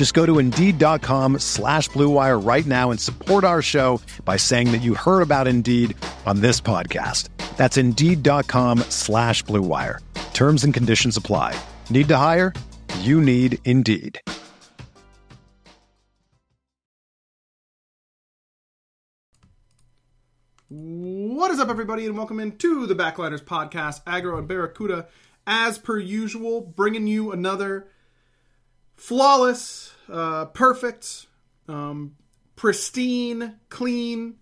Just go to Indeed.com slash BlueWire right now and support our show by saying that you heard about Indeed on this podcast. That's Indeed.com slash BlueWire. Terms and conditions apply. Need to hire? You need Indeed. What is up, everybody, and welcome into the Backliners podcast. Aggro and Barracuda, as per usual, bringing you another flawless, uh, perfect, um, pristine, clean,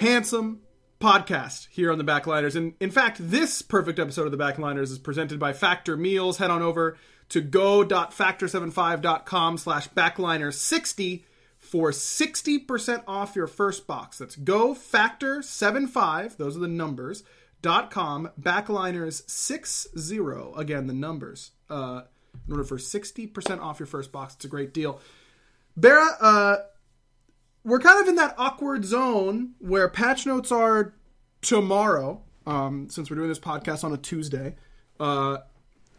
handsome podcast here on the Backliners. And in fact, this perfect episode of the Backliners is presented by Factor Meals. Head on over to go.factor75.com slash backliner60 for 60% off your first box. That's go factor 75, those are the numbers, dot com backliners 60 again the numbers uh in order for 60% off your first box it's a great deal Barra, uh we're kind of in that awkward zone where patch notes are tomorrow um since we're doing this podcast on a tuesday uh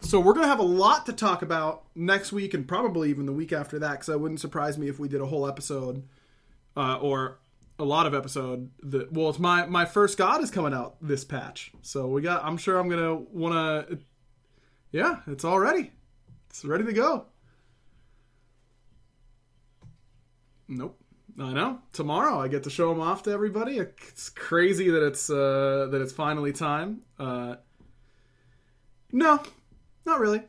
so we're going to have a lot to talk about next week and probably even the week after that because it wouldn't surprise me if we did a whole episode uh, or a lot of episode. That well, it's my my first God is coming out this patch, so we got. I'm sure I'm gonna want to. Yeah, it's all ready. It's ready to go. Nope. I know. Tomorrow I get to show them off to everybody. It's crazy that it's uh, that it's finally time. Uh, no, not really.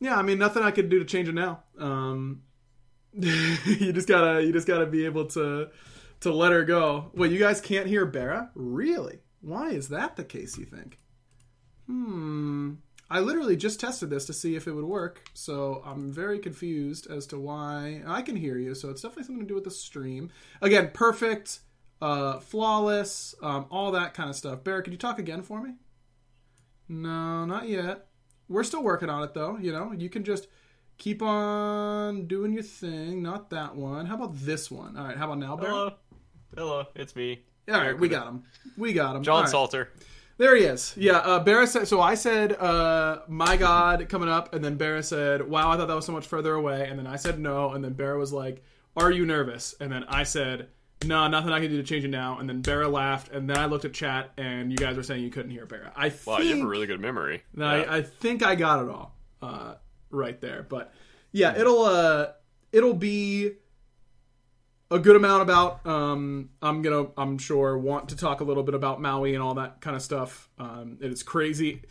Yeah, I mean, nothing I could do to change it now. Um, you just gotta, you just gotta be able to, to let her go. Wait, you guys can't hear Barra? Really? Why is that the case? You think? Hmm. I literally just tested this to see if it would work, so I'm very confused as to why. I can hear you, so it's definitely something to do with the stream. Again, perfect, uh, flawless, um, all that kind of stuff. Barrett, could you talk again for me? No, not yet. We're still working on it though. You know, you can just keep on doing your thing. Not that one. How about this one? All right. How about now, Barrett? Hello, hello, it's me. All right, we got him. We got him. John right. Salter. There he is. Yeah, uh, Barra said. So I said, uh, "My God," coming up, and then Barra said, "Wow, I thought that was so much further away." And then I said, "No," and then Barra was like, "Are you nervous?" And then I said, "No, nothing I can do to change it now." And then Barra laughed, and then I looked at chat, and you guys were saying you couldn't hear Barra. I Wow, think you have a really good memory. Yeah. I, I think I got it all uh, right there. But yeah, it'll uh, it'll be a good amount about. Um, I'm gonna, I'm sure, want to talk a little bit about Maui and all that kind of stuff. Um, it is crazy.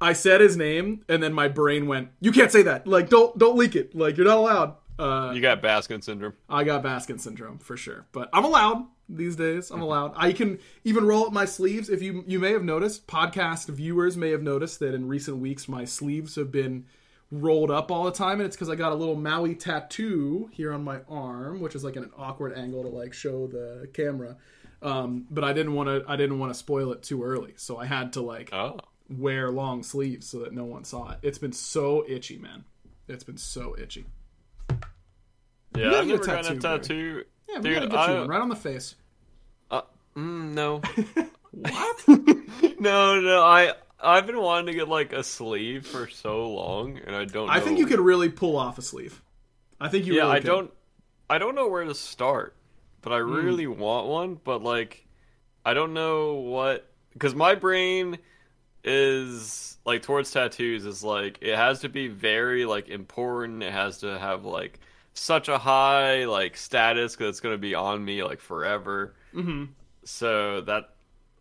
I said his name, and then my brain went, "You can't say that. Like, don't don't leak it. Like, you're not allowed." Uh, you got Baskin syndrome. I got Baskin syndrome for sure, but I'm allowed these days. I'm allowed. I can even roll up my sleeves. If you you may have noticed, podcast viewers may have noticed that in recent weeks my sleeves have been rolled up all the time, and it's because I got a little Maui tattoo here on my arm, which is like an awkward angle to like show the camera. Um, but I didn't want to. I didn't want to spoil it too early, so I had to like Oh, wear long sleeves so that no one saw it. It's been so itchy, man. It's been so itchy. yeah. I've never gotten a tattoo, tattoo. Yeah, we Dude, gotta get I- you one right on the face. Uh, mm, no, What? no, no. I I've been wanting to get like a sleeve for so long, and I don't. I think you could really pull off a sleeve. I think you. Yeah, really I could. don't. I don't know where to start, but I Hmm. really want one. But like, I don't know what because my brain is like towards tattoos is like it has to be very like important. It has to have like such a high like status because it's gonna be on me like forever. Mm-hmm. So that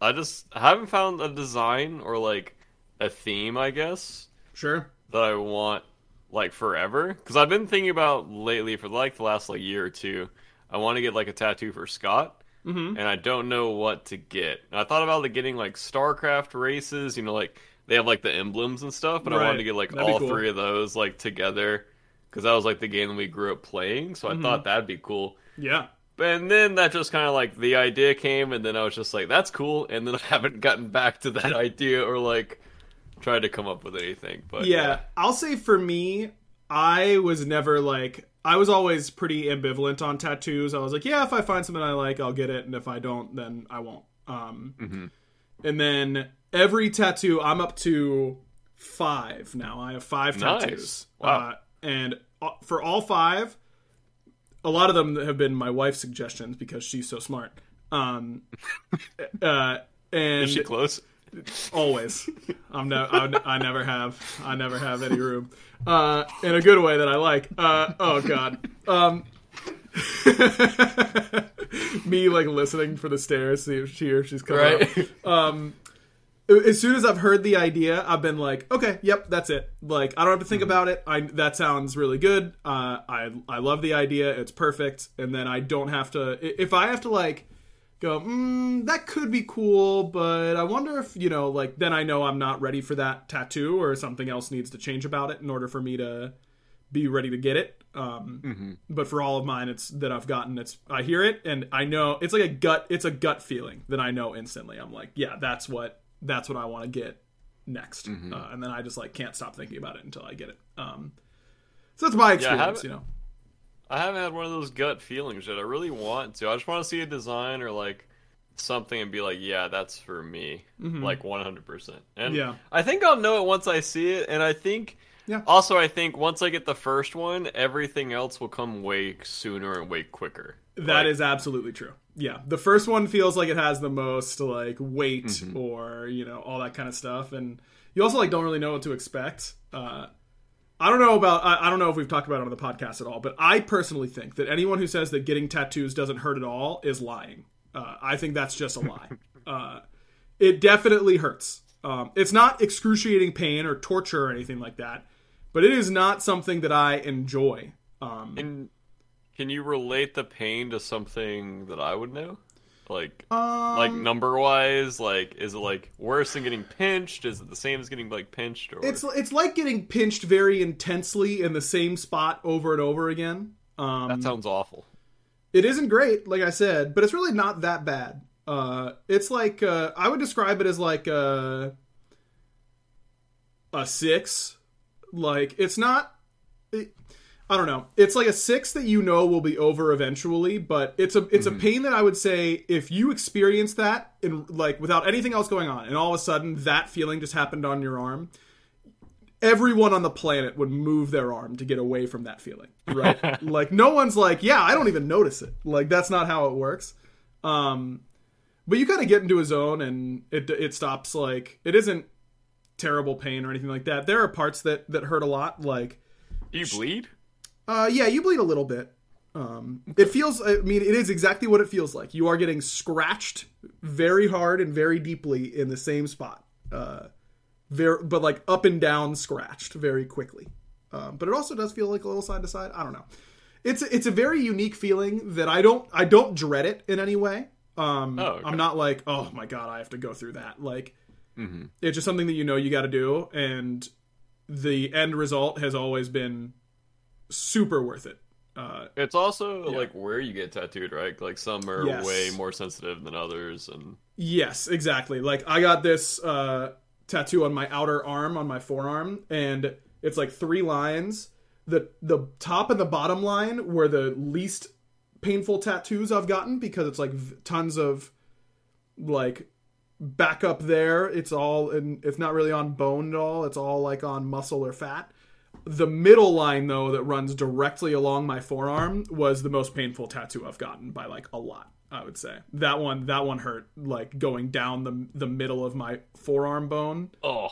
I just haven't found a design or like a theme, I guess, Sure. that I want like forever. Because I've been thinking about lately for like the last like year or two. I want to get like a tattoo for Scott, Mm-hmm. and I don't know what to get. I thought about like getting like StarCraft races. You know, like they have like the emblems and stuff, but I wanted to get like That'd all cool. three of those like together because that was like the game that we grew up playing. So I Mm-hmm. thought that'd be cool. Yeah. And then that just kind of like the idea came, and then I was just like, "That's cool." And then I haven't gotten back to that idea or like tried to come up with anything. But yeah, I'll say for me, I was never like I was always pretty ambivalent on tattoos. I was like, yeah, if I find something I like, I'll get it, and if I don't, then I won't. Um, Mm-hmm. And then every tattoo, I'm up to five now. I have five Nice. tattoos, Wow. uh, and uh, for all five, a lot of them have been my wife's suggestions because she's so smart. Um, uh, and is she close? always i'm no I, I never have i never have any room uh in a good way that i like uh oh god um me like listening for the stairs see if she or she's coming Right. up. um as soon as i've heard the idea i've been like okay yep that's it. Like i don't have to think about it. I that sounds really good. Uh i i love the idea. It's perfect. And then i don't have to if i have to like go, mm, that could be cool, but I wonder if, you know, like, then I know I'm not ready for that tattoo or something else needs to change about it in order for me to be ready to get it. Um, But for all of mine, it's that I've gotten, it's, I hear it and I know it's like a gut, it's a gut feeling that I know instantly. I'm like, yeah, that's what, that's what I want to get next. Uh, and then I just like can't stop thinking about it until I get it. Um, so that's my experience, haven't- you know. I haven't had one of those gut feelings yet. I really want to. I just want to see a design or like something and be like, yeah, that's for me, like one hundred percent. And Yeah. I think I'll know it once I see it. And I think, Yeah. also, I think once I get the first one, everything else will come way sooner and way quicker. That Like, is absolutely true. Yeah, the first one feels like it has the most like weight or you know all that kind of stuff, and you also like don't really know what to expect. Uh, I don't know about I, I don't know if we've talked about it on the podcast at all, but I personally think that anyone who says that getting tattoos doesn't hurt at all is lying. Uh, I think that's just a lie. uh, it definitely hurts. Um, it's not excruciating pain or torture or anything like that, but it is not something that I enjoy. Um, Can, can you relate the pain to something that I would know? Like, Um, like number wise, like is it like worse than getting pinched? Is it the same as getting like pinched? Or It's it's like getting pinched very intensely in the same spot over and over again. Um, that sounds awful. it isn't great, like I said, but it's really not that bad. Uh, it's like uh, I would describe it as like a a six. Like it's not. It, I don't know. It's like a six that you know will be over eventually, but it's a it's a pain that I would say if you experience that in like without anything else going on, and all of a sudden that feeling just happened on your arm, everyone on the planet would move their arm to get away from that feeling, right? like no one's like, yeah, I don't even notice it. Like that's not how it works. Um, but you kind of get into a zone and it it stops. Like it isn't terrible pain or anything like that. There are parts that that hurt a lot, like. Do you bleed? Uh, yeah, you bleed a little bit. Um, it feels. I mean, it is exactly what it feels like. You are getting scratched very hard and very deeply in the same spot. Uh, very, but like up and down scratched very quickly. Um, but it also does feel like a little side to side. I don't know. It's it's a very unique feeling that I don't I don't dread it in any way. Um, Oh, okay. I'm not like oh my god I have to go through that. Like it's just something that you know you got to do, and the end result has always been super worth it. Uh, It's also like where you get tattooed, right? Like some are Yes. way more sensitive than others, and Yes, exactly. Like I got this uh, tattoo on my outer arm, on my forearm, and it's like three lines. the The top and the bottom line were the least painful tattoos I've gotten because it's like v- tons of like back up there. It's all and it's not really on bone at all. It's all like on muscle or fat. The middle line though that runs directly along my forearm was the most painful tattoo I've gotten by like a lot. I would say that one that one hurt like going down the the middle of my forearm bone. oh,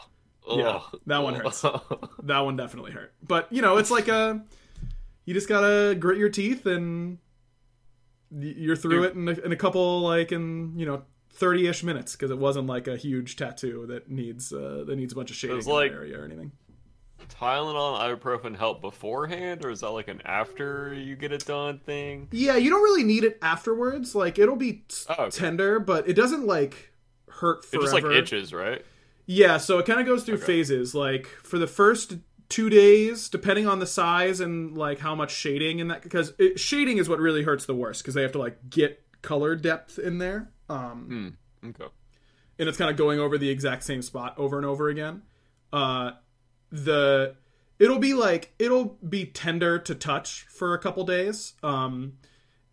Yeah, oh. that one hurts. That one definitely hurt. But you know, it's like a you just gotta grit your teeth and you're through it in a, in a couple like in you know 30-ish minutes because it wasn't like a huge tattoo that needs uh, that needs a bunch of shading like- area or anything. Tylenol, ibuprofen help beforehand, or is that like an after you get it done thing? Yeah, you don't really need it afterwards. Like it'll be t- Oh, okay. tender, but it doesn't like hurt It forever. just like itches, right? Yeah, so it kind of goes through Okay. phases. Like for the first two days, depending on the size and like how much shading in that, because it, shading is what really hurts the worst because they have to like get color depth in there, um, Okay. and it's kind of going over the exact same spot over and over again. Uh, the it'll be like it'll be tender to touch for a couple days, um,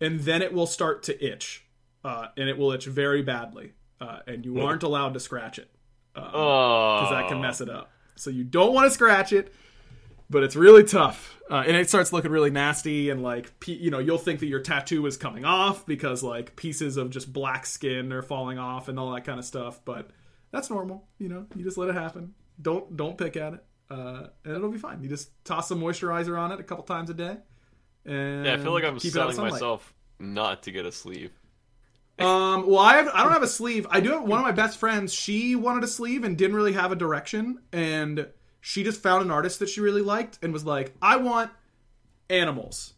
and then it will start to itch, uh, and it will itch very badly, uh, and you aren't allowed to scratch it Oh, because that can mess it up. So you don't want to scratch it, but it's really tough, uh, and it starts looking really nasty. And like, you know, you'll think that your tattoo is coming off because like pieces of just black skin are falling off and all that kind of stuff. But that's normal, you know. You just let it happen. Don't don't pick at it, uh, and it'll be fine. You just toss some moisturizer on it a couple times a day. And Yeah, I feel like I'm keep it out of selling myself not to get a sleeve. Um, well, I have, I don't have a sleeve. I do have one of my best friends. She wanted a sleeve and didn't really have a direction, and she just found an artist that she really liked and was like, "I want animals.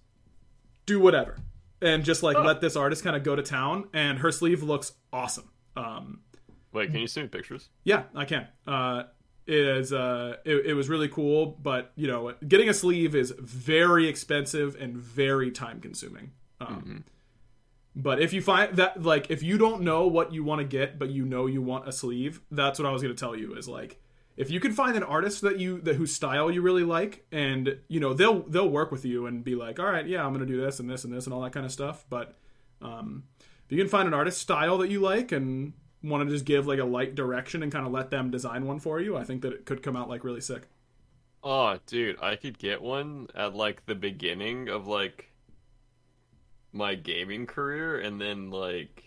Do whatever." And just like let this artist kind of go to town, and her sleeve looks awesome. Um, Wait, can you send me pictures? yeah, I can. Uh, is. Uh, it, it was really cool, but you know, getting a sleeve is very expensive and very time consuming. Um, But if you find that, like, if you don't know what you want to get, but you know you want a sleeve, that's what I was going to tell you. Is like, if you can find an artist that you that whose style you really like, and you know they'll they'll work with you and be like, all right, yeah, I'm going to do this and this and this and all that kind of stuff. But um, if you can find an artist style that you like and want to just give like a light direction and kind of let them design one for you, I think that it could come out like really sick. Oh, dude, I could get one at like the beginning of like my gaming career and then like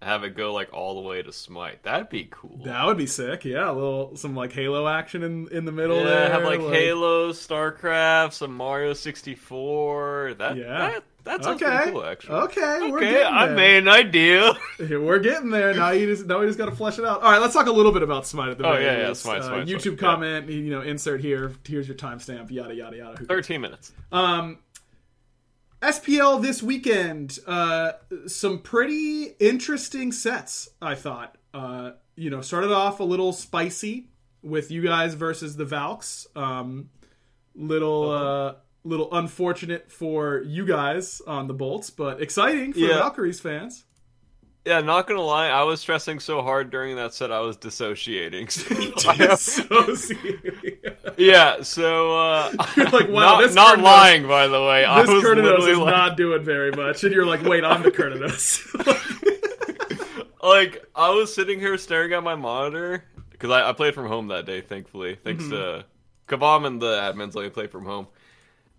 have it go like all the way to Smite. That'd be cool. That would be sick. Yeah, a little some like Halo action in in the middle yeah, there. have like, Halo, StarCraft, some Mario 64. That Yeah. that, that sounds Okay. cool actually. Okay, we're Okay, getting I made an idea. We're getting there. Now you just now we just got to flesh it out. All right, let's talk a little bit about Smite at the Oh, very yeah, yeah. Smite, Uh, Smite, YouTube Smite, yeah. comment, you know, insert here. Here's your timestamp. Yada yada yada. 13 minutes. Um, SPL this weekend. Uh, some pretty interesting sets. I thought. Uh, you know, started off a little spicy with you guys versus the Valks. Um, little uh, little unfortunate for you guys on the bolts, but exciting for Yeah. Valkyries fans. Yeah, not gonna lie, I was stressing so hard during that set I was dissociating. So Dissociating. yeah, so uh You're like, wow, not, this not lying by the way. I this was Kurnos is like, not doing very much, and you're like, wait, I'm the Kurnos. like I was sitting here staring at my monitor because I, I played from home that day, thankfully, thanks to Kavam and the admins. Let me play from home,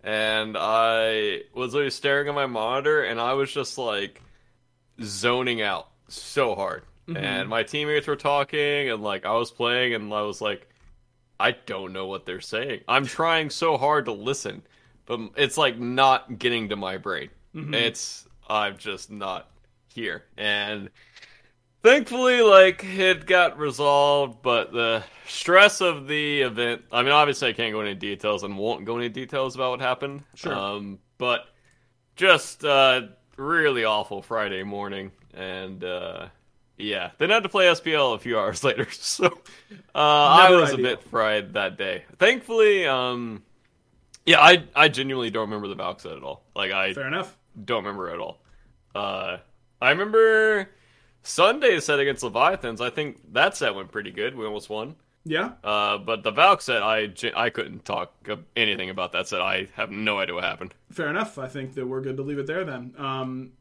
and I was literally staring at my monitor, and I was just like zoning out so hard. Mm-hmm. And my teammates were talking, and like I was playing, and I was like, I don't know what they're saying. I'm trying so hard to listen, but it's like not getting to my brain. Mm-hmm. It's I'm just not here, and thankfully, like it got resolved. But the stress of the event. I mean, obviously, I can't go into details and won't go into details about what happened. Sure. Um, but just uh, really awful Friday morning, and uh, yeah, then had to play SPL a few hours later. So uh, I was ideal. a bit fried that day. Thankfully, um, yeah, I I genuinely don't remember the Valk set at all. Like I Fair enough. don't remember at all. Uh, I remember Sunday's set against Leviathans. I think that set went pretty good. We almost won. Yeah. Uh, but the Valk set, I, I couldn't talk anything about that set. I have no idea what happened. Fair enough. I think that we're good to leave it there then. Um,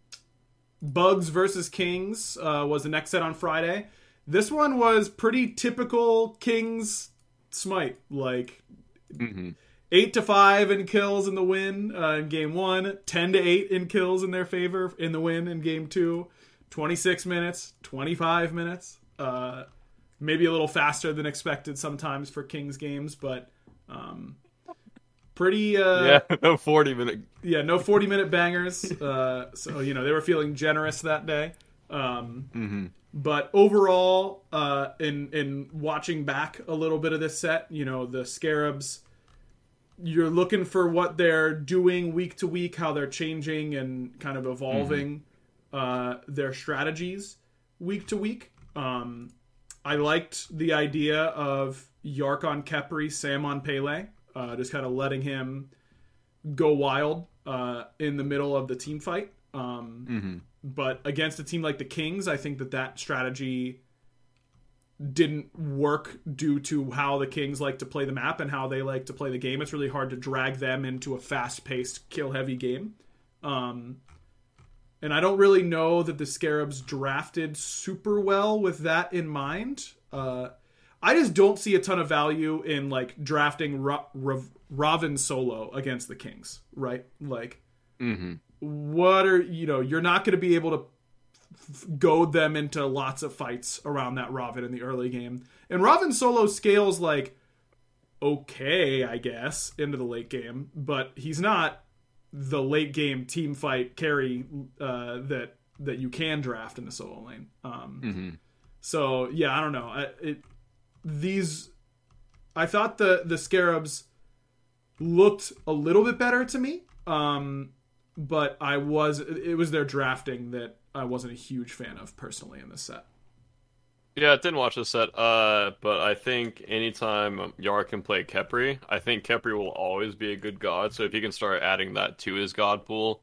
Bugs versus Kings uh, was the next set on Friday. This one was pretty typical Kings smite, like eight to five in kills in the win uh, in game one, 10 to eight in kills in their favor in the win in game two, 26 minutes, 25 minutes. Uh, maybe a little faster than expected sometimes for Kings games, but um, pretty. Uh, Yeah, no 40 minute. yeah, no 40 minute bangers. Uh, so, you know, they were feeling generous that day. Um, Mm-hmm. but overall, uh, in in watching back a little bit of this set, you know, the Scarabs, you're looking for what they're doing week to week, how they're changing and kind of evolving uh, their strategies week to week. Um, I liked the idea of Yark on Khepri, Sam on Pele, uh, just kind of letting him go wild uh, in the middle of the team fight. Um, Mm-hmm. but against a team like the Kings, I think that that strategy didn't work due to how the Kings like to play the map and how they like to play the game. It's really hard to drag them into a fast-paced, kill-heavy game. Um, and I don't really know that the Scarabs drafted super well with that in mind. Uh, I just don't see a ton of value in like drafting Rav- Ravin solo against the Kings, right? Like, Mm-hmm. what are you know? You're not going to be able to f- goad them into lots of fights around that Ravin in the early game. And Ravin solo scales like okay, I guess, into the late game, but he's not the late game team fight carry uh, that that you can draft in the solo lane. Um, Mm-hmm. so yeah, I don't know. I, it these I thought the the scarabs looked a little bit better to me. Um, but I was it was their drafting that I wasn't a huge fan of personally in this set. Yeah, I didn't watch the set, uh, but I think anytime Yar can play Khepri, I think Khepri will always be a good god. So if you can start adding that to his god pool,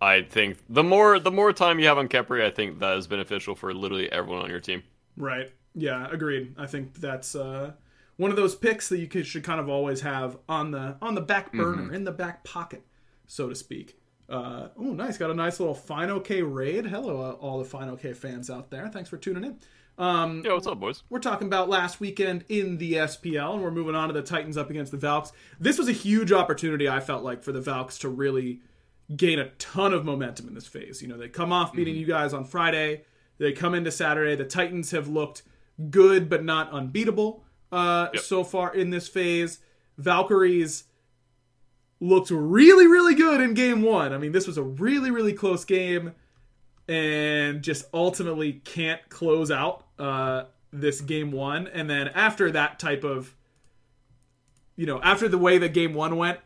I think the more the more time you have on Khepri, I think that is beneficial for literally everyone on your team. Right. Yeah, agreed. I think that's uh, one of those picks that you could, should kind of always have on the on the back burner, in the back pocket, so to speak. Uh, oh, nice. Got a nice little FineOkay raid. Hello, uh, all the FineOkay fans out there. Thanks for tuning in. Um, Yeah, what's up, boys? we're talking about last weekend in the SPL, and we're moving on to the Titans up against the Valks. This was a huge opportunity, I felt like, for the Valks to really gain a ton of momentum in this phase. You know, they come off beating you guys on Friday, they come into Saturday. The Titans have looked good, but not unbeatable uh, Yep. so far in this phase. Valkyries looked really, really good in game one. I mean, this was a really, really close game and just ultimately can't close out uh, this game one. And then after that type of, you know, after the way that game one went,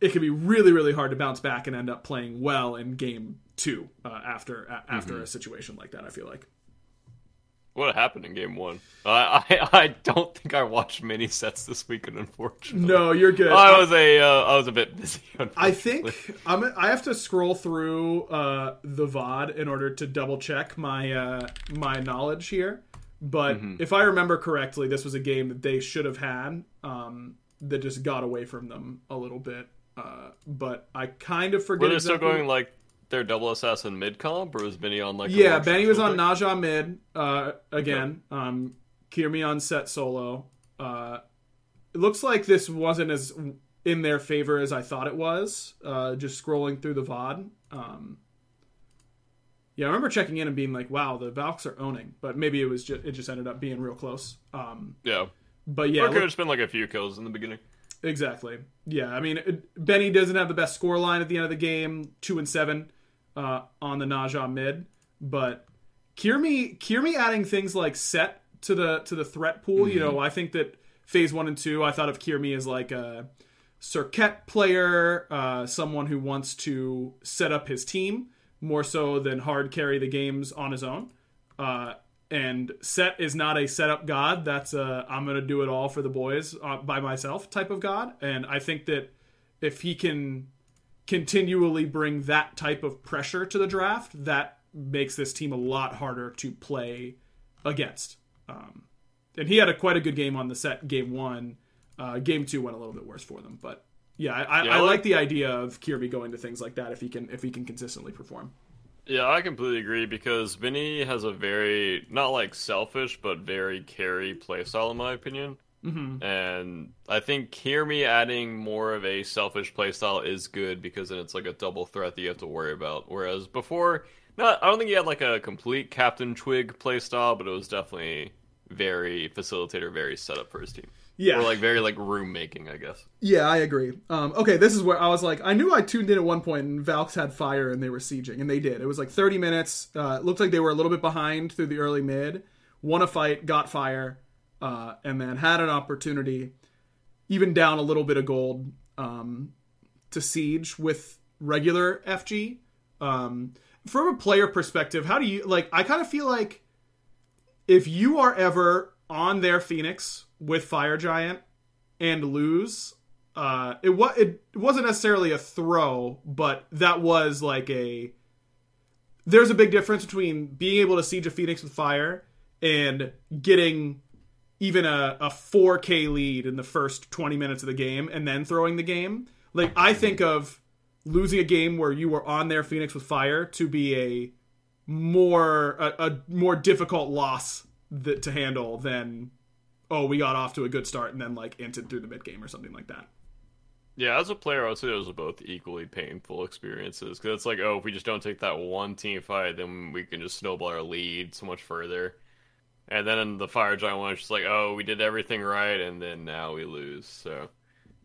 it can be really, really hard to bounce back and end up playing well in game two uh, after a- after a situation like that. I feel like. What happened in game one? I I, I don't think I watched many sets this weekend, unfortunately. No, you're good. I was a uh, I was a bit busy. I think I'm. I have to scroll through uh, the VOD in order to double check my uh, my knowledge here. But Mm-hmm. if I remember correctly, this was a game that they should have had um, that just got away from them a little bit. Uh, but I kind of forget. were they still going like their double assassin mid comp, or was Benny on like? Yeah, Benny was on Ne Zha mid uh, again. Um, Kirmi on set solo. Uh, it looks like this wasn't as in their favor as I thought it was. Uh, just scrolling through the VOD. Um, yeah, I remember checking in and being like, "Wow, the Valks are owning," but maybe it was just it just ended up being real close. Um. Yeah, but yeah, or it could have been like a few kills in the beginning. Exactly. Yeah, I mean, it, Benny doesn't have the best score line at the end of the game, two and seven uh, on the Ne Zha mid, but Kirmi Kirmi adding things like set to the to the threat pool. You know, I think that phase one and two, I thought of Kirmi as like a circuit player, uh, someone who wants to set up his team more so than hard carry the games on his own. Uh, and set is not a setup god. That's a I'm gonna do it all for the boys uh, by myself type of god. And I think that if he can continually bring that type of pressure to the draft, that makes this team a lot harder to play against. Um, and he had a quite a good game on the set game one. Uh, game two went a little bit worse for them, but yeah, I, Yeah, I I like like- the idea of Kirmi going to things like that if he can if he can consistently perform. Yeah, I completely agree because Vinny has a very not like selfish but very carry playstyle in my opinion. Mm-hmm. And I think Kirmi adding more of a selfish playstyle is good because then it's like a double threat that you have to worry about. Whereas before, not I don't think he had like a complete Captain Twig playstyle, but it was definitely very facilitator, very setup for his team. Yeah. Or like very like room making, I guess. Yeah, I agree. Um, okay, this is where I was like, I knew I tuned in at one point and Valks had fire and they were sieging, and they did. It was like 30 minutes. Uh, it looked like they were a little bit behind through the early mid, won a fight, got fire, uh, and then had an opportunity, even down a little bit of gold, um, to siege with regular FG. Um, from a player perspective, how do you like? I kind of feel like if you are ever on their Phoenix with Fire Giant and lose, uh, it was it wasn't necessarily a throw, but that was like a. There's a big difference between being able to siege a Phoenix with fire and getting even a, a 4K lead in the first 20 minutes of the game and then throwing the game. Like I think of losing a game where you were on their Phoenix with fire to be a more a, a more difficult loss that, to handle than oh we got off to a good start and then like entered through the mid game or something like that. Yeah, as a player, I would say those are both equally painful experiences. Because it's like, oh, if we just don't take that one team fight, then we can just snowball our lead so much further. And then in the Fire Giant one, it's just like, oh, we did everything right, and then now we lose. So,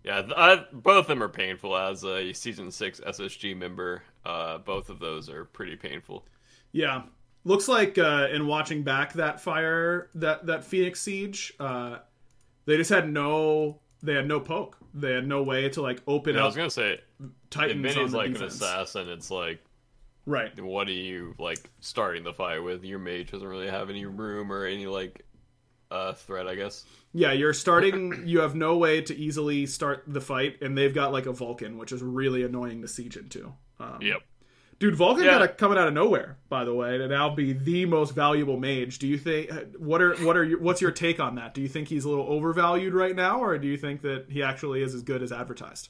yeah, I, both of them are painful. As a season six SSG member, uh, both of those are pretty painful. Yeah, looks like uh, in watching back that fire that that Phoenix siege, uh, they just had no they had no poke. They had no way to like open Yeah, I was gonna say, Titans if on Vinny's the like an assassin, it's like, Right. what are you like starting the fight with? Your mage doesn't really have any room or any like uh threat, I guess. Yeah, you're starting. You have no way to easily start the fight, and they've got like a Vulcan, which is really annoying to siege into. Um, Yep. Dude, Vulcan Yeah. got a, coming out of nowhere, by the way, to now be the most valuable mage. Do you think? What are what are your, what's your take on that? Do you think he's a little overvalued right now, or do you think that he actually is as good as advertised?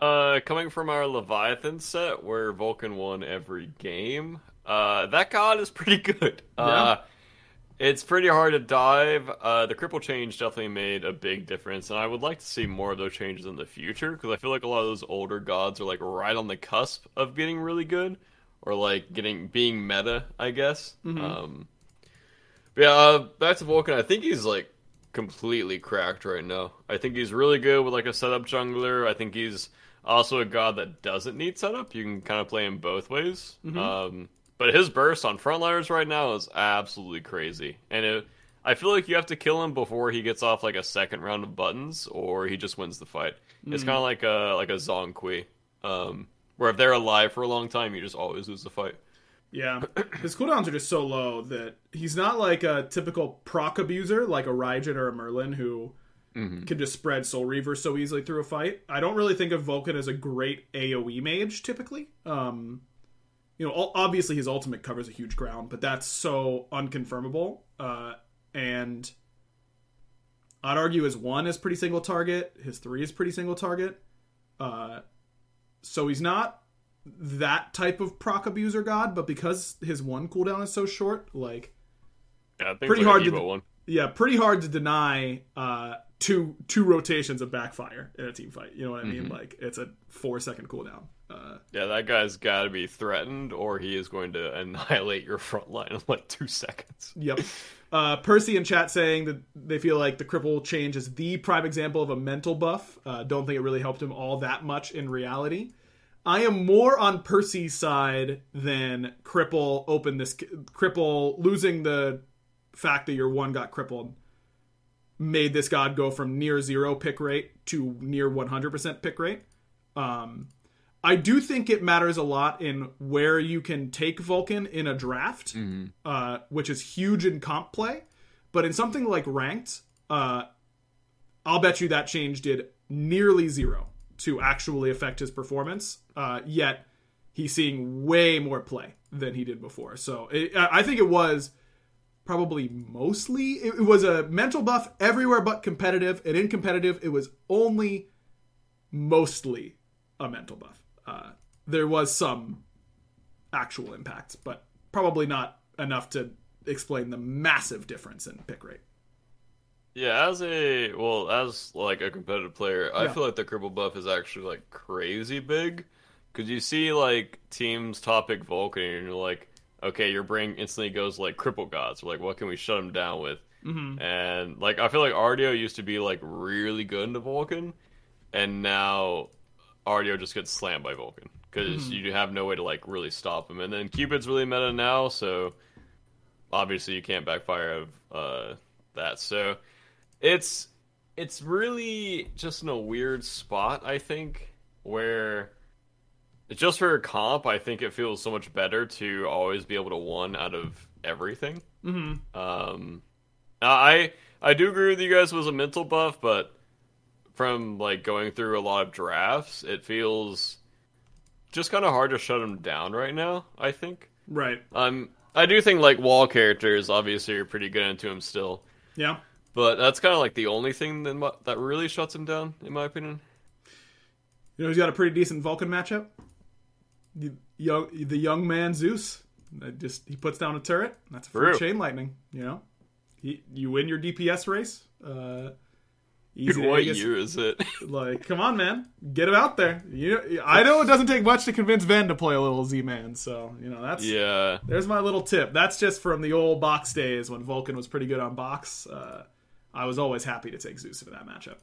Uh, coming from our Leviathan set, where Vulcan won every game, uh, that god is pretty good. Uh, it's pretty hard to dive. Uh, the cripple change definitely made a big difference, and I would like to see more of those changes in the future because I feel like a lot of those older gods are like right on the cusp of getting really good, or like getting being meta, I guess. Um, but yeah, uh, back to Vulcan. I think he's like completely cracked right now. I think he's really good with like a setup jungler. I think he's also a god that doesn't need setup. You can kind of play him both ways. Um, but his burst on frontliners right now is absolutely crazy, and it, I feel like you have to kill him before he gets off like a second round of buttons, or he just wins the fight. It's kind of like a like a Zhong Kui, um, where if they're alive for a long time, you just always lose the fight. Yeah, his cooldowns are just so low that he's not like a typical proc abuser like a Raijin or a Merlin who can just spread Soul Reaver so easily through a fight. I don't really think of Vulcan as a great AOE mage typically. Um, you know, obviously his ultimate covers a huge ground, but that's so unconfirmable. Uh, and I'd argue his one is pretty single target, his three is pretty single target. Uh, so he's not that type of proc abuser god, but because his one cooldown is so short, like Yeah, Pretty like hard to one. yeah, pretty hard to deny uh two two rotations of backfire in a team fight. You know what I mean? Like it's a four second cooldown. Uh Yeah, that guy's got to be threatened, or he is going to annihilate your front line in like two seconds. Yep. Uh, Percy in chat saying that they feel like the cripple change is the prime example of a mental buff. Uh, don't think it really helped him all that much in reality. I am more on Percy's side than cripple open this cripple losing the fact that your one got crippled made this god go from near zero pick rate to near 100% pick rate. Um, I do think it matters a lot in where you can take Vulcan in a draft, uh, which is huge in comp play. But in something like ranked, uh, I'll bet you that change did nearly zero to actually affect his performance. Uh, yet he's seeing way more play than he did before. So it, I I think it was probably mostly it, it was a mental buff everywhere but competitive, and in competitive it was only mostly a mental buff. Uh, there was some actual impact, but probably not enough to explain the massive difference in pick rate. Yeah, as a well, as like a competitive player, I feel like the cripple buff is actually like crazy big because you see like teams topic Vulcan, and you're like, okay, your brain instantly goes like cripple gods, or like what can we shut him down with? Mm-hmm. And like I feel like Artio used to be like really good into Vulcan, and now Artio just gets slammed by Vulcan because mm-hmm. you have no way to like really stop him. And then Cupid's really meta now, so obviously you can't backfire of uh, that. So it's it's really just in a weird spot, I think, where just for a comp, I think it feels so much better to always be able to one out of everything. Mm-hmm. Um, I I do agree with you guys. Was a mental buff, but from like going through a lot of drafts, it feels just kind of hard to shut him down right now. I think. Right. Um, I do think like wall characters obviously are pretty good into him still. Yeah. But that's kind of like the only thing that that really shuts him down, in my opinion. You know, he's got a pretty decent Vulcan matchup. The young, the young man Zeus. Just he puts down a turret. That's a free chain lightning. You know, he, you win your DPS race. Uh, Easy what year is it? like, come on, man, get him out there. You, I know it doesn't take much to convince Ven to play a little Z-Man, so you know that's yeah. There's my little tip. That's just from the old box days when Vulcan was pretty good on box. Uh, I was always happy to take Zeus into that matchup.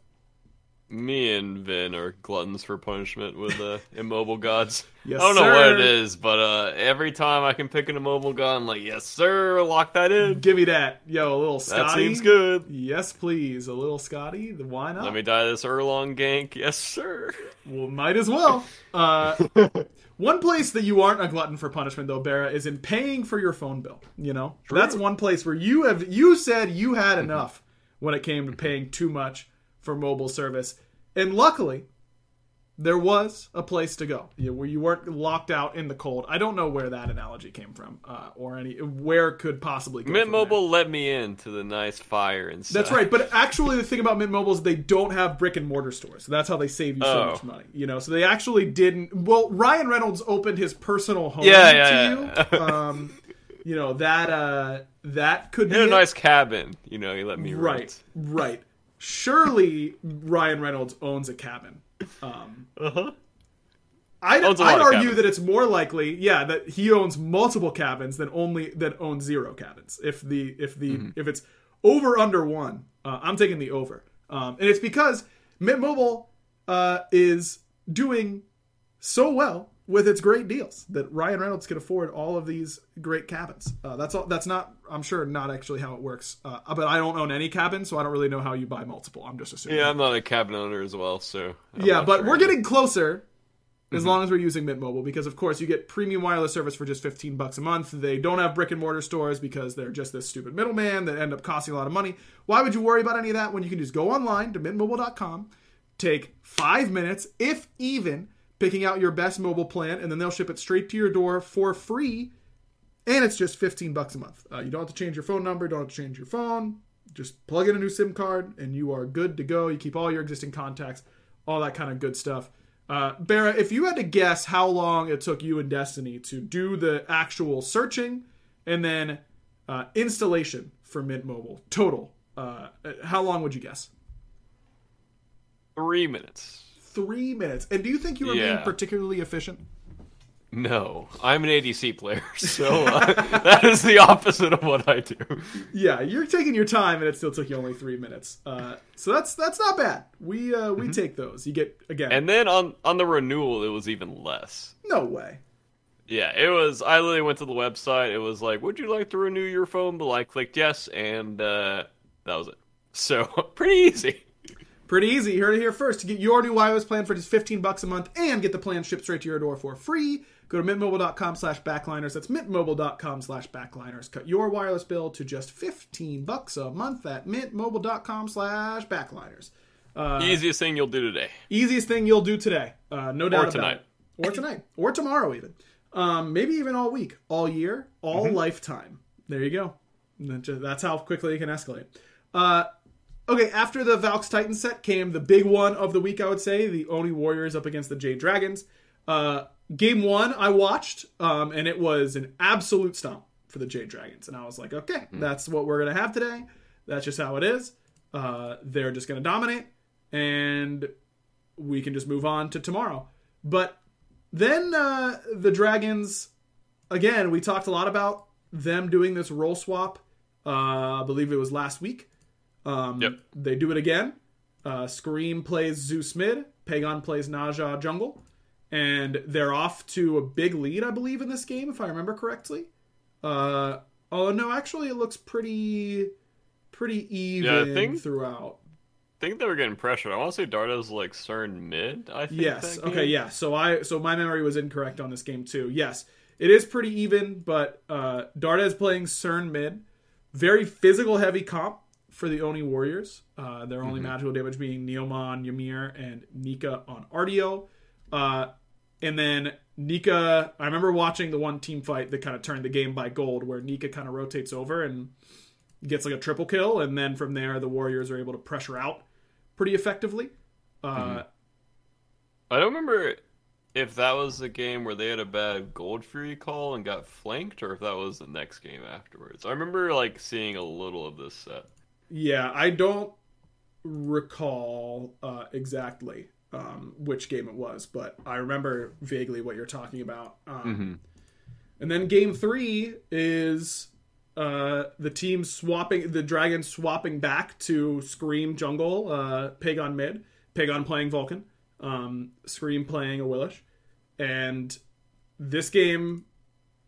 Me and Vin are gluttons for punishment with uh, immobile gods. Yes, I don't know sir. what it is, but uh, every time I can pick an immobile god, I'm like, yes, sir, lock that in. Give me that. Yo, a little Scotty. That seems good. Yes, please. A little Scotty. Why not? Let me die this Erlang gank. Yes, sir. Well, might as well. Uh, one place that you aren't a glutton for punishment, though, Barra, is in paying for your phone bill. You know, True. that's one place where you have you said you had enough when it came to paying too much for mobile service. And luckily, there was a place to go where you weren't locked out in the cold. I don't know where that analogy came from, uh, or any where it could possibly. go Mint Mobile let me in to the nice fire and stuff. That's right, but actually, the thing about Mint Mobile is they don't have brick and mortar stores. So that's how they save you so oh. much money. You know, so they actually didn't. Well, Ryan Reynolds opened his personal home yeah, yeah, to yeah. you. um, you know that uh, that could he be a nice cabin. You know, he let me in right, rent. right. Surely Ryan Reynolds owns a cabin. Um, uh-huh. I'd, I'd argue that it's more likely, yeah, that he owns multiple cabins than only that owns zero cabins. If the if the mm-hmm. if it's over under one, uh, I'm taking the over, um, and it's because Mint Mobile uh, is doing so well with its great deals that Ryan Reynolds could afford all of these great cabins. Uh, that's all. That's not. I'm sure not actually how it works. Uh, but I don't own any cabin, so I don't really know how you buy multiple. I'm just assuming. Yeah, I'm not a cabin owner as well, so. I'm yeah, but sure. we're getting closer. As mm-hmm. long as we're using Mint Mobile, because of course you get premium wireless service for just 15 bucks a month. They don't have brick and mortar stores because they're just this stupid middleman that end up costing a lot of money. Why would you worry about any of that when you can just go online to mintmobile.com, take five minutes, if even, picking out your best mobile plan, and then they'll ship it straight to your door for free. And it's just 15 bucks a month. Uh, you don't have to change your phone number, don't have to change your phone. Just plug in a new SIM card, and you are good to go. You keep all your existing contacts, all that kind of good stuff. Uh, Barra, if you had to guess how long it took you and Destiny to do the actual searching and then uh, installation for Mint Mobile total, uh, how long would you guess? Three minutes three minutes. And do you think you were yeah. being particularly efficient? No, I'm an ADC player, so uh, that is the opposite of what I do. Yeah, you're taking your time, and it still took you only three minutes. Uh, so that's that's not bad. We uh, we mm-hmm. take those. You get again, and then on on the renewal, it was even less. No way. Yeah, it was. I literally went to the website. It was like, "Would you like to renew your phone?" But I clicked yes, and uh, that was it. So pretty easy. Pretty easy. You heard it here first. To get your new wireless plan for just 15 bucks a month and get the plan shipped straight to your door for free, go to mintmobile.com slash backliners. That's mintmobile.com slash backliners. Cut your wireless bill to just 15 bucks a month at mintmobile.com slash backliners. Uh, easiest thing you'll do today. Easiest thing you'll do today. Uh, no doubt or tonight. Or tonight. or tomorrow even. Um, maybe even all week, all year, all mm-hmm. lifetime. There you go. That's how quickly it can escalate. Uh, Okay, after the Valks Titan set came the big one of the week, I would say, the Oni Warriors up against the Jade Dragons. Uh, game one, I watched, um, and it was an absolute stomp for the Jade Dragons. And I was like, okay, mm. that's what we're going to have today. That's just how it is. Uh, they're just going to dominate, and we can just move on to tomorrow. But then uh, the Dragons, again, we talked a lot about them doing this role swap Uh, I believe it was last week. Um, Yep. They do it again. Uh, Scream plays Zeus mid. Pagon plays Ne Zha jungle. And they're off to a big lead, I believe, in this game, if I remember correctly. Uh, oh, no, actually, it looks pretty pretty even Yeah, think- throughout. I think they were getting pressured. I want to say Darda's like CERN mid. I think. Yes. Okay. Yeah. So I so my memory was incorrect on this game too. Yes, it is pretty even, but uh, Darda is playing CERN mid. Very physical heavy comp for the Oni Warriors. Uh, their only magical damage being Neomon, Ymir and Nika on Ardio. Uh, and then Nika, I remember watching the one team fight that kind of turned the game by gold, where Nika kind of rotates over and gets like a triple kill, and then from there the Warriors are able to pressure out pretty effectively. Uh, I don't remember if that was the game where they had a bad Gold Fury call and got flanked, or if that was the next game afterwards. I remember like seeing a little of this set. Yeah, I don't recall uh, exactly um, which game it was, but I remember vaguely what you're talking about. Um, And then game three is uh, the team swapping, the dragon swapping back to Scream Jungle, uh, Pagon mid, Pagon playing Vulcan, um, Scream playing Awilix. And this game,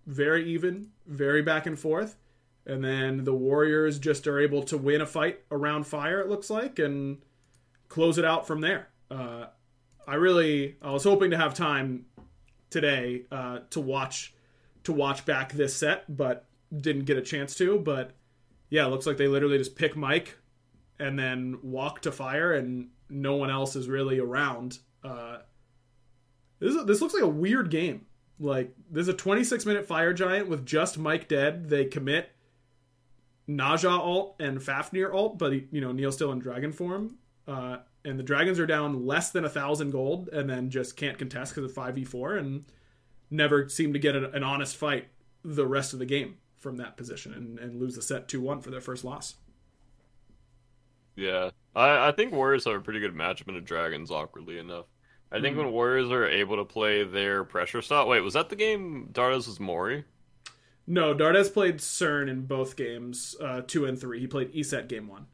very even, very back and forth and then the warriors just are able to win a fight around fire it looks like and close it out from there. Uh, i really i was hoping to have time today uh, to watch to watch back this set but didn't get a chance to. But yeah it looks like they literally just pick mike and then walk to fire and no one else is really around. Uh, this, is, this looks like a weird game. Like there's a 26 minute fire giant with just mike dead. They commit Ne Zha alt and Fafnir alt, but you know Neil's still in dragon form, uh, and the dragons are down less than a thousand gold, and then just can't contest because of five v four, and never seem to get a, an honest fight the rest of the game from that position, and, and lose the set two one for their first loss. Yeah, I, I think Warriors are a pretty good matchup into Dragons. Awkwardly enough, I think when Warriors are able to play their pressure style. Wait, was that the game Dardos was Mori? No, Dardes played CERN in both games, uh, two and three. He played ESET game one.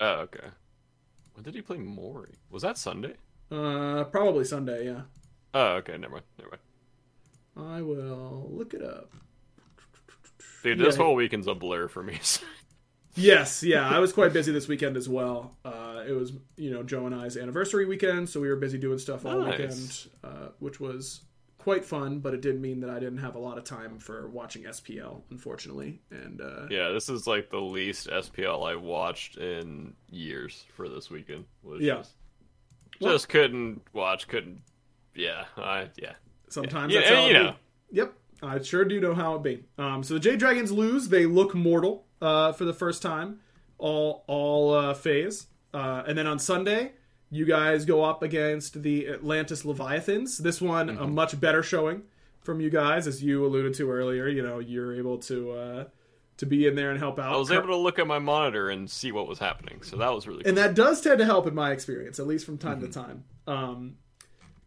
Oh, okay. When did he play Mori? Was that Sunday? Uh, probably Sunday. Yeah, Oh, okay. Never mind. Never mind. I will look it up. Dude, this Yeah. whole weekend's a blur for me. Yes, yeah, I was quite busy this weekend as well. Uh, it was, you know, Joe and I's anniversary weekend, so we were busy doing stuff all Nice. weekend, uh, which was quite fun. But it did mean that I didn't have a lot of time for watching SPL, unfortunately. And uh, yeah, this is like the least SPL I watched in years for this weekend. Was Yeah. just, Well- just couldn't watch. Couldn't. Yeah, I yeah. sometimes Yeah, that's how you it be. know. Yep, I sure do know how it be. Um, so the J Dragons lose. They look mortal uh, for the first time all all uh, phase, uh, and then on Sunday you guys go up against the Atlantis Leviathans. This one a much better showing from you guys, as you alluded to earlier. You know you're able to uh, to be in there and help out. I was able to look at my monitor and see what was happening, so that was really cool. and that does tend to help in my experience, at least from time to time. Um,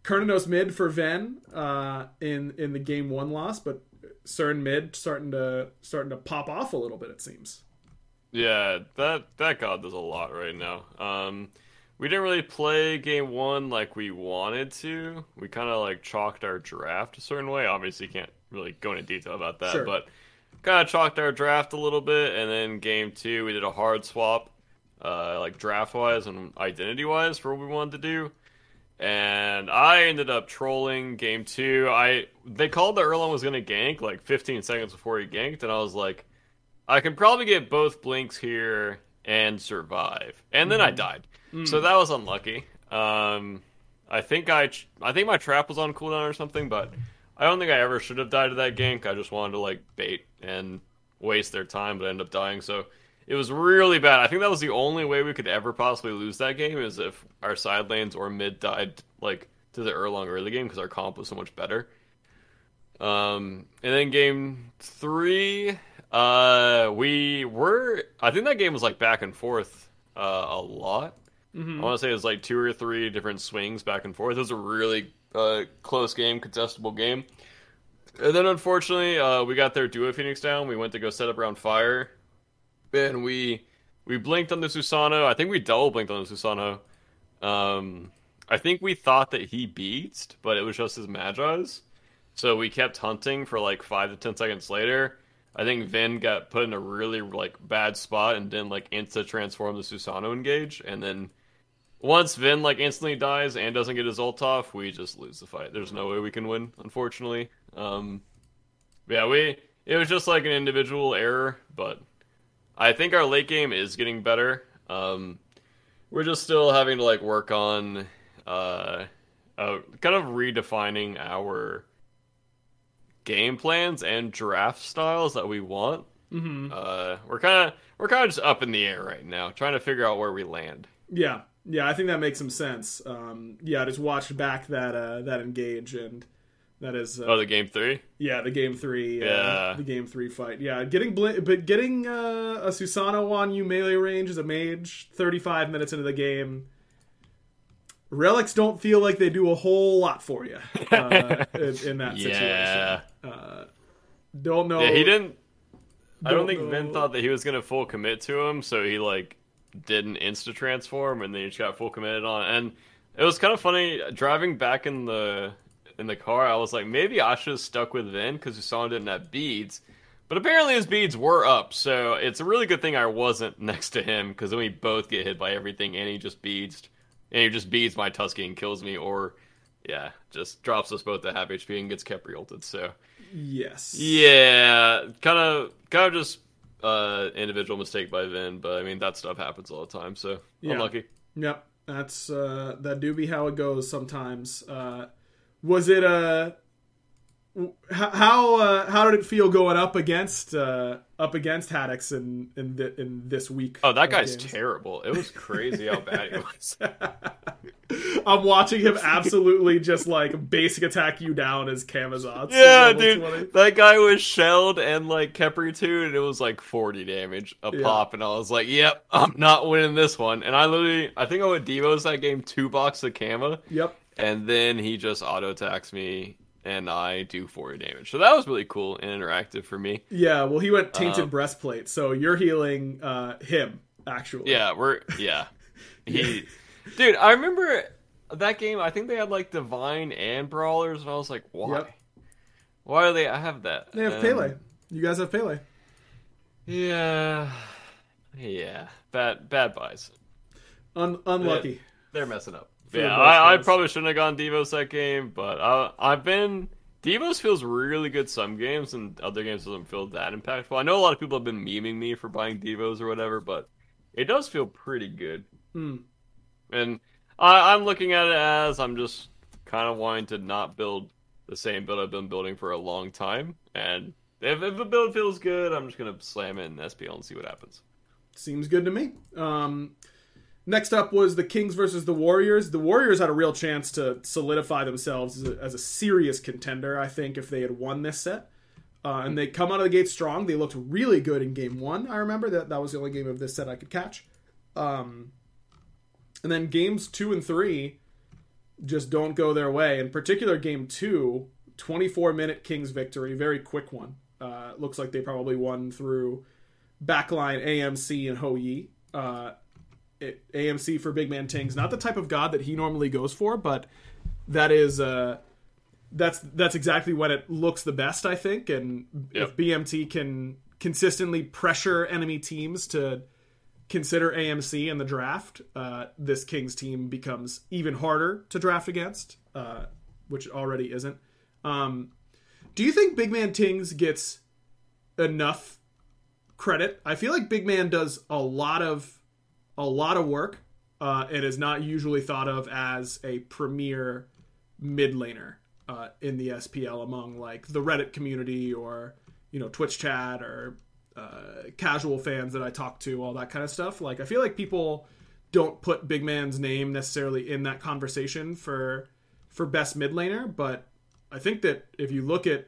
Cernunnos mid for Ven uh, in in the game one loss, but CERN mid starting to starting to pop off a little bit. It seems. Yeah, that that god does a lot right now. Um, we didn't really play game one like we wanted to. We kind of like chalked our draft a certain way. Obviously, can't really go into detail about that, Sure. but kind of chalked our draft a little bit. And then game two, we did a hard swap, uh, like draft wise and identity wise for what we wanted to do. And I ended up trolling game two. I they called that Erlang was gonna gank like 15 seconds before he ganked, and I was like. I can probably get both blinks here and survive. And then I died. So that was unlucky. Um, I think I I think my trap was on cooldown or something, but I don't think I ever should have died to that gank. I just wanted to like bait and waste their time, but I ended up dying. So it was really bad. I think that was the only way we could ever possibly lose that game is if our side lanes or mid died like to the Erlang early game because our comp was so much better. Um, and then game three, uh, we were. I think that game was like back and forth uh, a lot. I want to say it was like two or three different swings back and forth. It was a really uh, close game, contestable game. And then unfortunately, uh, we got their duo Phoenix down. We went to go set up around fire, and we we blinked on the Susano. I think we double blinked on the Susano. Um, I think we thought that he beats, but it was just his Magi's. So we kept hunting for like five to ten seconds later. I think Vin got put in a really like bad spot and didn't like insta transform the Susano engage, and then once Vin like instantly dies and doesn't get his ult off, we just lose the fight. There's no way we can win, unfortunately. Um, yeah, we it was just like an individual error, but I think our late game is getting better. Um, we're just still having to like work on uh, uh, kind of redefining our game plans and draft styles that we want. Mm-hmm. Uh, we're kind of we're kind of just up in the air right now, trying to figure out where we land. Yeah, yeah, I think that makes some sense. Um, yeah, I just watched back that uh, that engage and that is uh, Oh, the game three. yeah the game three uh, Yeah. the game three fight. Yeah, getting bl- but getting uh, a Susano on you melee range as a mage, thirty five minutes into the game. Relics don't feel like they do a whole lot for you uh, in, in that situation. Yeah. Uh, don't know. Yeah, he didn't. I don't Don't think Vin know. thought that he was gonna full commit to him, so he like didn't insta transform, and then he just got full committed on. And it was kind of funny driving back in the in the car. I was like, maybe I should have stuck with Vin because Usama didn't have beads, but apparently his beads were up. So it's a really good thing I wasn't next to him because then we both get hit by everything, and he just beads, and he just beads my Tusky and kills me, or yeah, just drops us both to half HP and gets Khepri ulted. So. Yes. Yeah, kind of, kind of just uh, individual mistake by Vin, but I mean that stuff happens all the time, so Yeah. unlucky. Yep, that's uh, that do be how it goes sometimes. Uh, was it uh, w- how how, uh, how did it feel going up against uh, up against Haddix in in, the, in this week? Oh, that guy's games? terrible. It was crazy how bad he was. I'm watching him absolutely just like basic attack you down as Camazotz. Yeah, dude, 20. that guy was shelled and like Khepri too, and it was like 40 damage a Yeah. pop, and I was like, "Yep, I'm not winning this one." And I literally, I think I went Devos that game two box of Kama, Yep. and then he just auto attacks me, and I do 40 damage. So that was really cool and interactive for me. Yeah. Well, he went tainted Um, breastplate, so you're healing uh, him actually. Yeah, we're yeah. He, dude, I remember that game. I think they had like divine and brawlers, and I was like, why? Yep. Why do they have that? They have And- Pele. You guys have Pele. Yeah, yeah. Bad bad buys. Un- unlucky. They're messing up. Yeah, I, I probably shouldn't have gone Devos that game, but I, I've been. Devos feels really good some games, and other games doesn't feel that impactful. I know a lot of people have been memeing me for buying Devos or whatever, but it does feel pretty good. Hmm. And I, I'm looking at it as I'm just kind of wanting to not build the same build I've been building for a long time. And if, if the build feels good, I'm just gonna slam it in SPL and see what happens. Seems good to me. Um, next up was the Kings versus the Warriors. The Warriors had a real chance to solidify themselves as a, as a serious contender, I think, if they had won this set. Uh, and they come out of the gate strong. They looked really good in game one. I remember that that was the only game of this set I could catch. Um, and then games two and three just don't go their way. In particular, game two, 24 minute Kings victory, very quick one. Uh, looks like they probably won through backline AMC and Hou Yi. Uh, AMC for Big Man Tings, not the type of god that he normally goes for, but that is uh, that's that's exactly when it looks the best, I think. And if BMT can consistently pressure enemy teams to consider AMC in the draft, uh, this Kings team becomes even harder to draft against, uh, which it already isn't. Um, do you think Big Man Tings gets enough credit? I feel like Big Man does a lot of a lot of work uh, and is not usually thought of as a premier mid laner uh, in the SPL among like the Reddit community or you know Twitch chat or uh, casual fans that I talk to, all that kind of stuff. Like I feel like people don't put Big Man's name necessarily in that conversation for for best mid laner, but I think that if you look at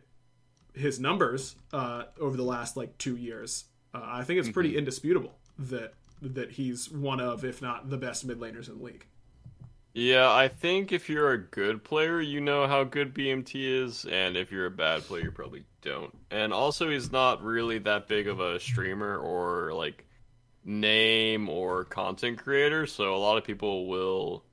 his numbers uh, over the last like two years, uh, I think it's pretty indisputable that that he's one of, if not the best mid laners in the league. Yeah, I think if you're a good player, you know how good BMT is, and if you're a bad player, you probably don't. And also, he's not really that big of a streamer or like name or content creator, so a lot of people will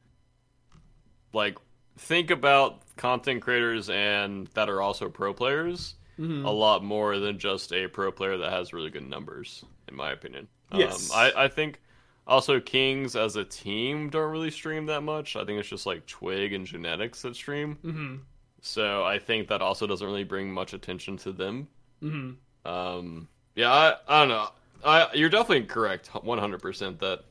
like think about content creators and that are also pro players Mm-hmm. a lot more than just a pro player that has really good numbers, in my opinion. Yes. Um, I, I think also Kings as a team don't really stream that much. I think it's just like Twig and Genetics that stream. Mm-hmm. So I think that also doesn't really bring much attention to them. Mm-hmm. Um, yeah, I, I don't know. I, you're definitely correct, 100% that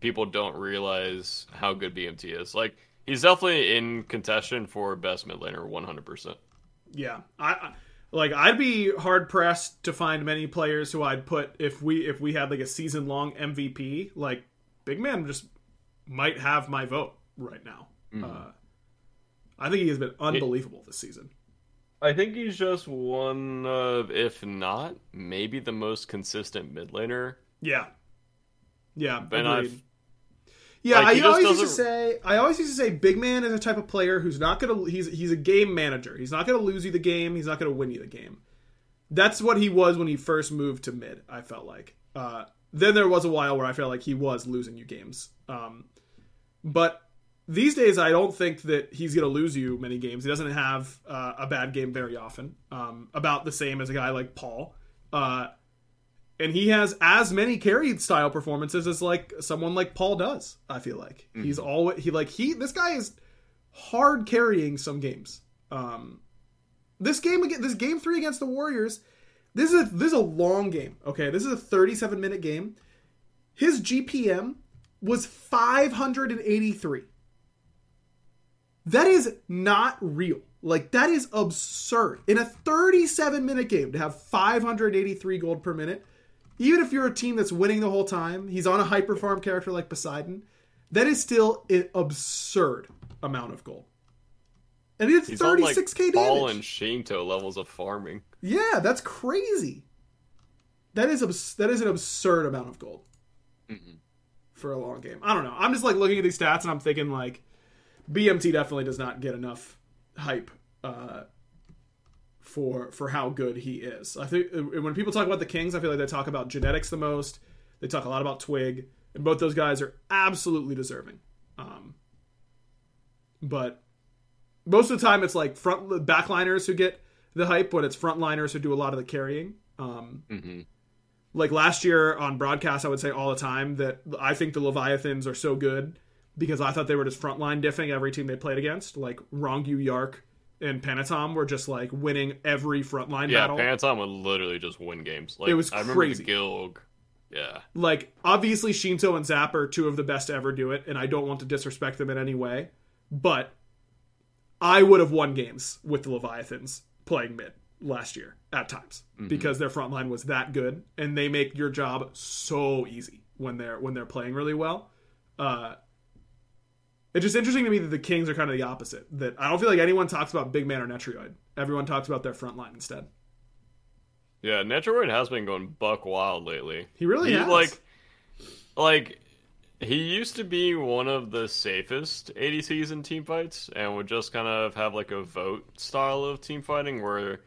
people don't realize how good BMT is. Like, he's definitely in contention for best mid laner, 100%. Yeah, I, I like I'd be hard pressed to find many players who I'd put if we if we had like a season long MVP. Like Big Man just might have my vote right now. Uh, I think he has been unbelievable this season. I think he's just one of, if not, maybe the most consistent mid laner. Yeah, yeah, And agreed. I've- Yeah, Like, I always used to say I always used to say big man is a type of player who's not gonna he's he's a game manager. He's not gonna lose you the game. He's not gonna win you the game. That's what he was when he first moved to mid. I felt like. Uh, then there was a while where I felt like he was losing you games. Um, but these days, I don't think that he's gonna lose you many games. He doesn't have uh, a bad game very often. Um, about the same as a guy like Paul. Uh, and he has as many carried style performances as like someone like Paul does. I feel like he's always he like he this guy is hard carrying some games. Um, this game again, this game three against the Warriors, this is a, this is a long game. Okay, this is a 37 minute game. His GPM was 583. That is not real. Like that is absurd. In a 37 minute game to have 583 gold per minute, even if you're a team that's winning the whole time, he's on a hyper farm character like Poseidon, that is still an absurd amount of gold. And it's He's 36k Paul damage. and Shinto levels of farming. Yeah, that's crazy. That is abs- that is an absurd amount of gold for a long game. I don't know. I'm just like looking at these stats and I'm thinking like BMT definitely does not get enough hype uh, for for how good he is. I think when people talk about the Kings, I feel like they talk about genetics the most. They talk a lot about Twig, and both those guys are absolutely deserving. Um, but most of the time, it's like front backliners who get the hype, but it's frontliners who do a lot of the carrying. Um, hmm like last year on broadcast, I would say all the time that I think the Leviathans are so good because I thought they were just frontline diffing every team they played against. Like Rongu Yark and Penatom were just like winning every frontline Yeah, battle. Panatom would literally just win games. Like, It was I remember crazy. the Gilg. Yeah. like obviously Shinto and Zap are two of the best to ever do it, and I don't want to disrespect them in any way, but I would have won games with the Leviathans playing mid last year at times because their front line was that good, and they make your job so easy when they're when they're playing really well. Uh, it's just interesting to me that the Kings are kind of the opposite. That I don't feel like anyone talks about big man or Netrioid. Everyone talks about their front line instead. Yeah, Netrioid has been going buck wild lately. He really he, has. like like he used to be one of the safest ADCs in team fights and would just kind of have like a vote style of team fighting where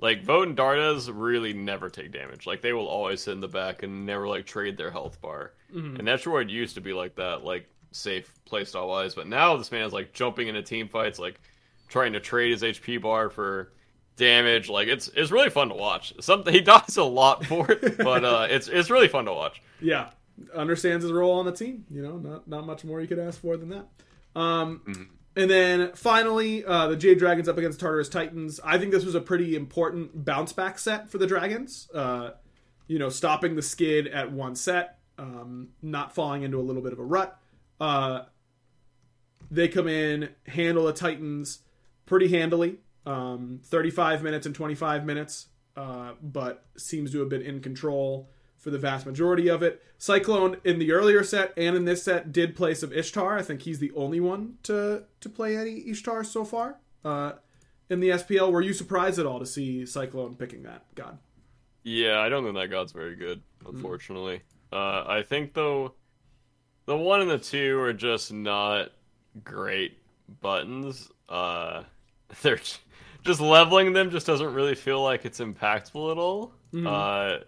like vote and Dardas really never take damage. Like they will always sit in the back and never like trade their health bar. Mm-hmm. And Netrioid used to be like that, like safe playstyle wise, but now this man is like jumping into team fights, like trying to trade his HP bar for damage. Like it's it's really fun to watch. Something he dies a lot for it, but uh, it's it's really fun to watch. yeah, understands his role on the team. You know, not not much more you could ask for than that. Um, And then finally, uh, the Jade Dragons up against Tartarus Titans. I think this was a pretty important bounce back set for the Dragons. Uh, you know, stopping the skid at one set, um, not falling into a little bit of a rut. Uh, they come in, handle the Titans pretty handily. Um, 35 minutes and 25 minutes, uh, but seems to have been in control for the vast majority of it. Cyclone in the earlier set and in this set did play some Ishtar. I think he's the only one to to play any Ishtar so far uh, in the SPL. Were you surprised at all to see Cyclone picking that god? Yeah, I don't think that god's very good, unfortunately. Uh, I think though, the one and the two are just not great buttons. Uh, they're just leveling them just doesn't really feel like it's impactful at all. Uh,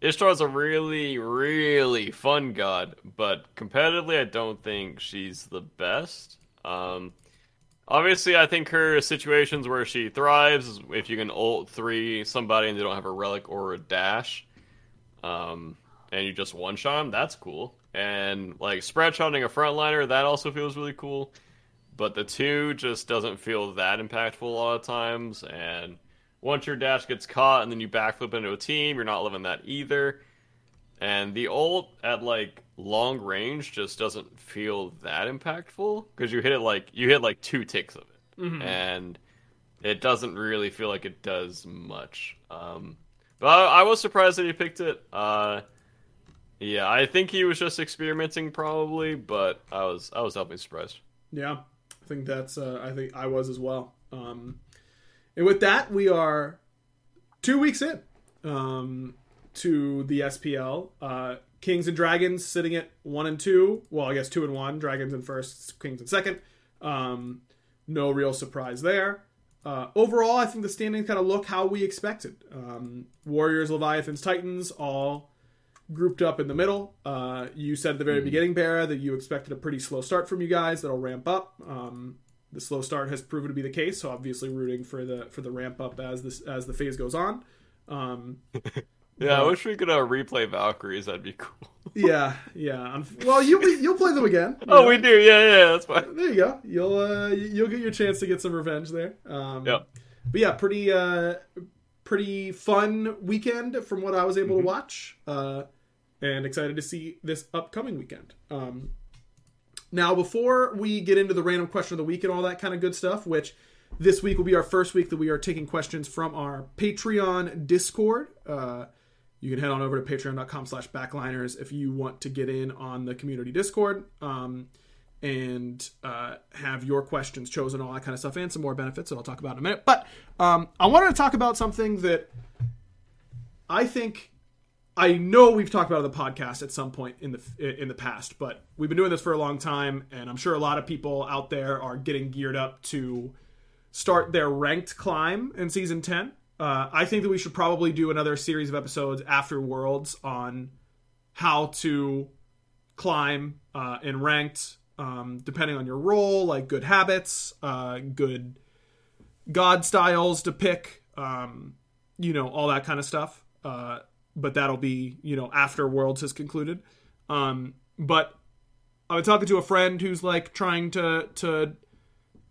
Ishtar's a really, really fun god, but competitively, I don't think she's the best. Um, obviously, I think her situations where she thrives is if you can ult three somebody and they don't have a relic or a dash, um, and you just one shot them, that's cool. And like spread shotting a frontliner, that also feels really cool. But the two just doesn't feel that impactful a lot of times, and once your dash gets caught and then you backflip into a team, you're not living that either. And the ult at like long range just doesn't feel that impactful because you hit it like you hit like two ticks of it, Mhm. and it doesn't really feel like it does much. Um, but I, I was surprised that he picked it. Uh, yeah, I think he was just experimenting probably, but I was I was definitely surprised. Yeah, I think that's. Uh, I think I was as well. Um, and with that, we are two weeks in um, to the SPL. Uh, Kings and Dragons sitting at one and two. Well, I guess two and one. Dragons in first, Kings in second. Um, no real surprise there. Uh, overall, I think the standings kind of look how we expected. Um, Warriors, Leviathans, Titans all grouped up in the middle. Uh, you said at the very beginning, Barra, that you expected a pretty slow start from you guys that'll ramp up. Um, the slow start has proven to be the case, so obviously rooting for the for the ramp up as this as the phase goes on. Um, Yeah, I wish we could uh, replay Valkyries. That'd be cool. yeah, yeah. Um, well, you you'll play them again. oh, know. we do. Yeah, yeah, that's fine. There you go. You'll uh, you'll get your chance to get some revenge there. Um, Yep. But yeah, pretty uh, pretty fun weekend from what I was able to watch, uh, and excited to see this upcoming weekend. Um, now, before we get into the random question of the week and all that kind of good stuff, which this week will be our first week that we are taking questions from our Patreon Discord. Uh, you can head on over to patreon.com slash backliners if you want to get in on the community Discord um, and uh, have your questions chosen, all that kind of stuff, and some more benefits that I'll talk about in a minute. But um, I wanted to talk about something that I think I know we've talked about on the podcast at some point in the in the past, but we've been doing this for a long time, and I'm sure a lot of people out there are getting geared up to start their ranked climb in season 10. Uh, I think that we should probably do another series of episodes after Worlds on how to climb uh, in ranked, um, depending on your role, like good habits, uh, good god styles to pick, um, you know, all that kind of stuff. Uh, but that'll be, you know, after Worlds has concluded. Um, but I was talking to a friend who's like trying to to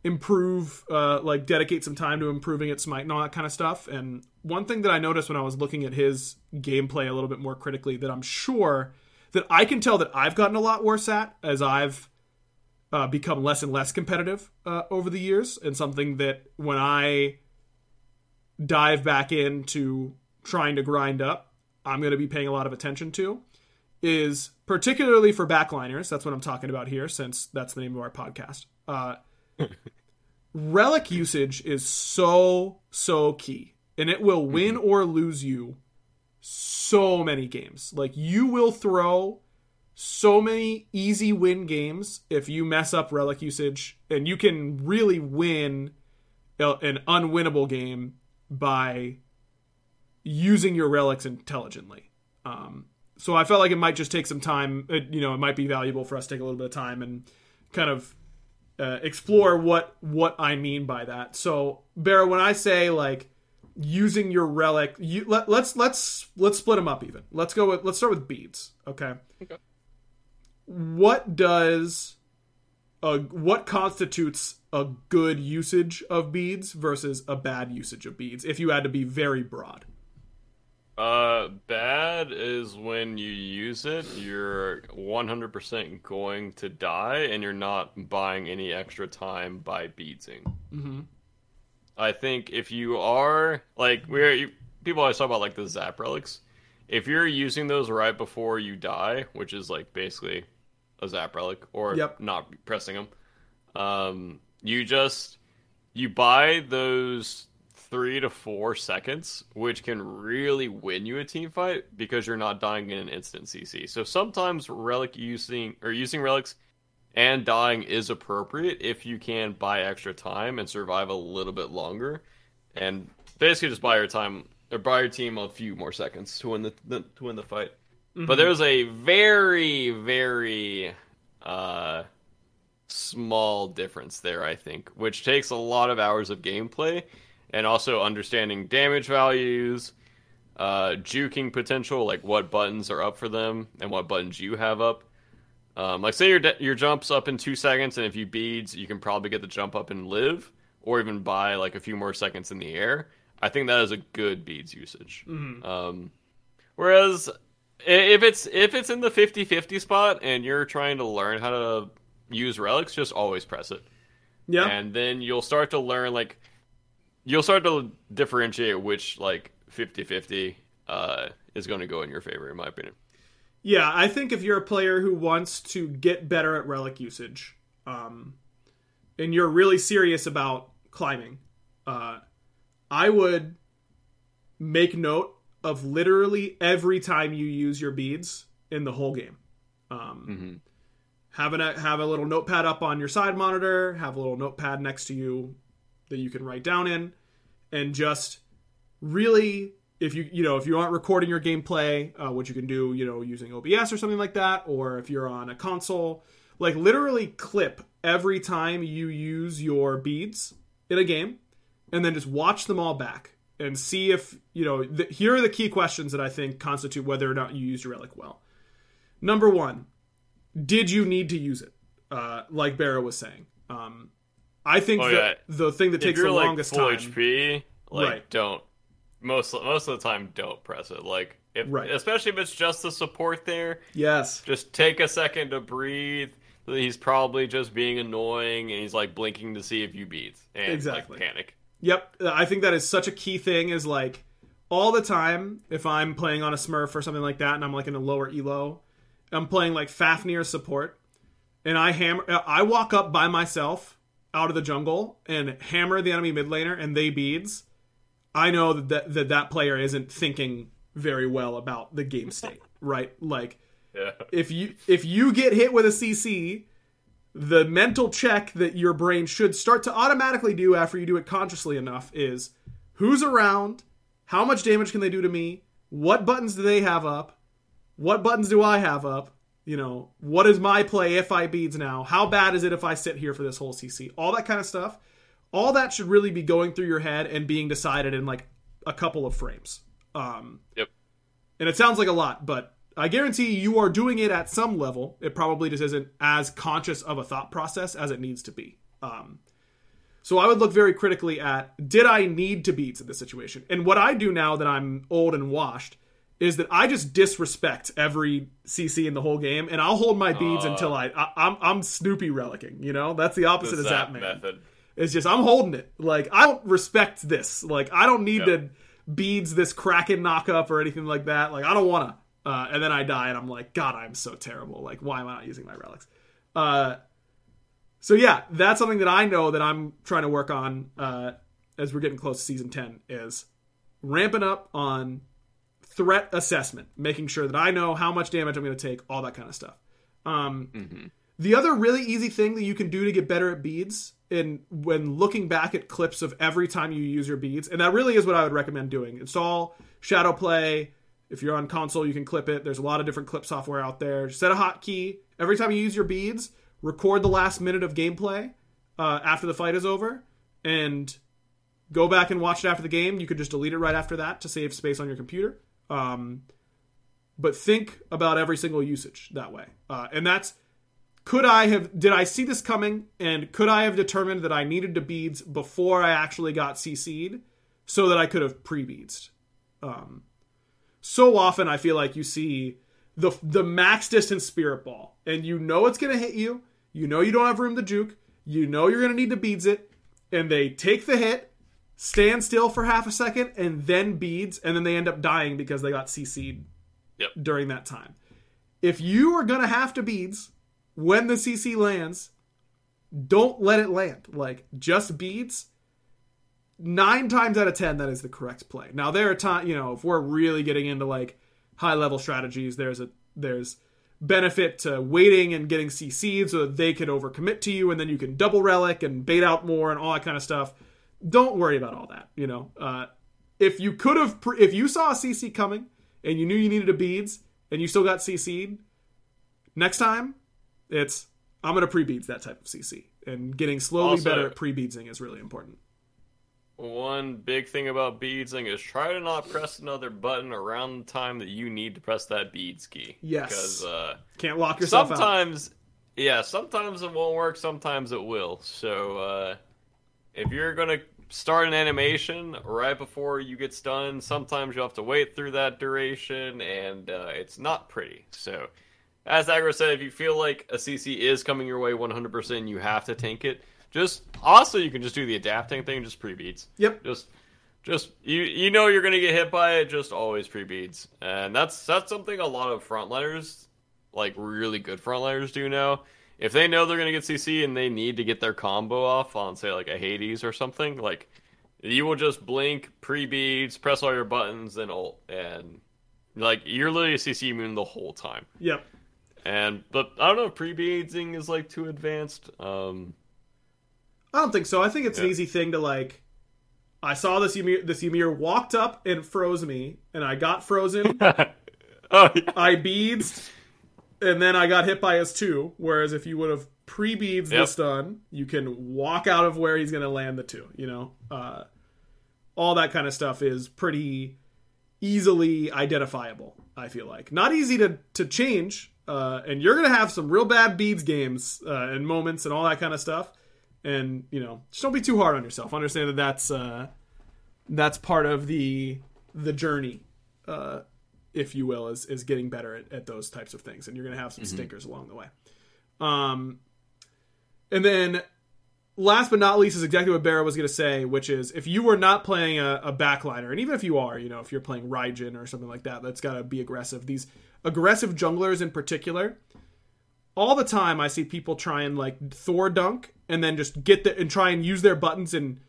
improve, uh, like dedicate some time to improving at Smite and all that kind of stuff. And one thing that I noticed when I was looking at his gameplay a little bit more critically, that I'm sure that I can tell that I've gotten a lot worse at as I've uh, become less and less competitive uh, over the years, and something that when I dive back into trying to grind up, I'm going to be paying a lot of attention to is particularly for backliners. That's what I'm talking about here, since that's the name of our podcast. Uh, relic usage is so so key, and it will win or lose you so many games. Like you will throw so many easy win games if you mess up relic usage, and you can really win an unwinnable game by using your relics intelligently. Um, so I felt like it might just take some time. It, you know, it might be valuable for us to take a little bit of time and kind of uh, explore what what I mean by that. So, Barra, when I say like using your relic, you let, let's let's let's split them up even. Let's go with let's start with beads. Okay. Okay. What does a what constitutes a good usage of beads versus a bad usage of beads? If you had to be very broad. Uh, bad is when you use it, you're 100% going to die, and you're not buying any extra time by beadsing. Mm-hmm. I think if you are like we're you, people always talk about like the zap relics. If you're using those right before you die, which is like basically a zap relic, or Yep. not pressing them, um, you just you buy those three to four seconds, which can really win you a team fight because you're not dying in an instant CC. So sometimes relic using or using relics and dying is appropriate if you can buy extra time and survive a little bit longer and basically just buy your time or buy your team a few more seconds to win the, the to win the fight. But there's a very very uh, small difference there, I think, which takes a lot of hours of gameplay and also understanding damage values, uh, juking potential, like what buttons are up for them and what buttons you have up. Um, like say your your jump's up in two seconds, and if you beads, you can probably get the jump up and live, or even buy like a few more seconds in the air. I think that is a good beads usage. Um, whereas if it's if it's in the 50-50 spot and you're trying to learn how to use relics, just always press it, Yeah. and then you'll start to learn like you'll start to differentiate which like 50-50 uh, is going to go in your favor, in my opinion. Yeah, I think if you're a player who wants to get better at relic usage, um, and you're really serious about climbing, uh, I would make note of literally every time you use your beads in the whole game. Um, Have a have a little notepad up on your side monitor. Have a little notepad next to you that you can write down in, and just really if you you know if you aren't recording your gameplay uh, what you can do you know using obs or something like that or if you're on a console like literally clip every time you use your beads in a game and then just watch them all back and see if you know here are the key questions that i think constitute whether or not you used your relic well. Number one did you need to use it? Uh, like Barra was saying um, i think Oh, that yeah. the thing that If takes the like longest full time HP, like Right. don't most most of the time don't press it. Like if Right. especially if it's just the support there, yes just take a second to breathe. He's probably just being annoying and he's like blinking to see if you beat and Exactly. like panic. Yep, I think that is such a key thing. Is like all the time if I'm playing on a Smurf or something like that, and I'm like in a lower elo, I'm playing like Fafnir support, and I hammer, I walk up by myself out of the jungle and hammer the enemy mid laner, and they beads. I know that that, that, that player isn't thinking very well about the game state, right? Like Yeah. if you if you get hit with a CC, the mental check that your brain should start to automatically do after you do it consciously enough is who's around, how much damage can they do to me, what buttons do they have up, what buttons do I have up, you know, what is my play if I beads now, how bad is it if I sit here for this whole CC, all that kind of stuff. All that should really be going through your head and being decided in like a couple of frames. Um, Yep. and it sounds like a lot, but I guarantee you are doing it at some level. It probably just isn't as conscious of a thought process as it needs to be. Um, so I would look very critically at did I need to beats in this situation? And what I do now that I'm old and washed is that I just disrespect every CC in the whole game, and I'll hold my beads until I, I I'm I'm Snoopy relicking. You know, that's the opposite The of zap Zapman. method. It's just I'm holding it. Like I don't respect this. Like I don't need to beads this Kraken knockup or anything like that. Like I don't want to. Uh, and then I die, and I'm like, God, I'm so terrible. Like why am I not using my relics? Uh, so yeah, that's something that I know that I'm trying to work on uh, as we're getting close to season ten is ramping up on threat assessment, making sure that I know how much damage I'm going to take, all that kind of stuff. Um, The other really easy thing that you can do to get better at beads, and when looking back at clips of every time you use your beads, and that really is what I would recommend doing. Install Shadow Play. If you're on console, you can clip it. There's a lot of different clip software out there. Set a hotkey every time you use your beads. Record the last minute of gameplay uh, after the fight is over, and go back and watch it after the game. You could just delete it right after that to save space on your computer. Um, but think about every single usage that way, uh, and that's could I have did I see this coming? And could I have determined that I needed to beads before I actually got CC'd so that I could have pre-beads? Um, so often I feel like you see the the max distance spirit ball and you know it's going to hit you, you know you don't have room to juke, you know you're going to need to beads it. And they take the hit, stand still for half a second and then beads and then they end up dying because they got CC'd Yep. during that time. If you are going to have to beads when the CC lands, don't let it land. Like just beads. Nine times out of ten, that is the correct play. Now there are times, you know, if we're really getting into like high level strategies, there's a there's benefit to waiting and getting CC'd so that they could overcommit to you, and then you can double relic and bait out more and all that kind of stuff. Don't worry about all that. You know, uh, if you could have, pre- if you saw a CC coming and you knew you needed a beads and you still got CC'd, next time it's I'm gonna pre beads that type of CC and getting slowly Also- better at pre beadsing is really important. One big thing about beadsing is try to not press another button around the time that you need to press that beads key. Yes. Because uh, Can't lock yourself out. sometimes, yeah, sometimes it won't work, sometimes it will. So uh, if you're gonna start an animation right before you get done, sometimes you'll have to wait through that duration, and uh, it's not pretty. So. As Aggro said, if you feel like a CC is coming your way 100%, you have to tank it. Just also, you can just do the adapting thing, just pre beats. Yep. Just, just you you know you're gonna get hit by it. Just always pre beads, and that's that's something a lot of frontliners, like really good frontliners, do now. If they know they're gonna get CC and they need to get their combo off on say like a Hades or something, like you will just blink pre beads, press all your buttons, then ult, and like you're literally CC immune the whole time. Yep. And but I don't know if pre beadsing is like too advanced. Um, I don't think so. I think it's an easy thing to like. I saw this Ymir, this Ymir walked up and froze me, and I got frozen. oh yeah. I beads, and then I got hit by his two. Whereas if you would have pre beads Yep. the stun, you can walk out of where he's going to land the two. You know, uh, all that kind of stuff is pretty easily identifiable. I feel like not easy to to change, uh, and you're going to have some real bad beads games uh, and moments and all that kind of stuff. And you know, just don't be too hard on yourself. Understand that that's uh, that's part of the the journey. If you will, is is getting better at, at those types of things, and you're going to have some stinkers along the way. Um, and then last but not least is exactly what Barra was going to say, which is if you were not playing a, a backliner, and even if you are, you know, if you're playing Raijin or something like that, that's got to be aggressive. These aggressive junglers in particular, all the time I see people try and like Thor dunk and then just get the and try and use their buttons and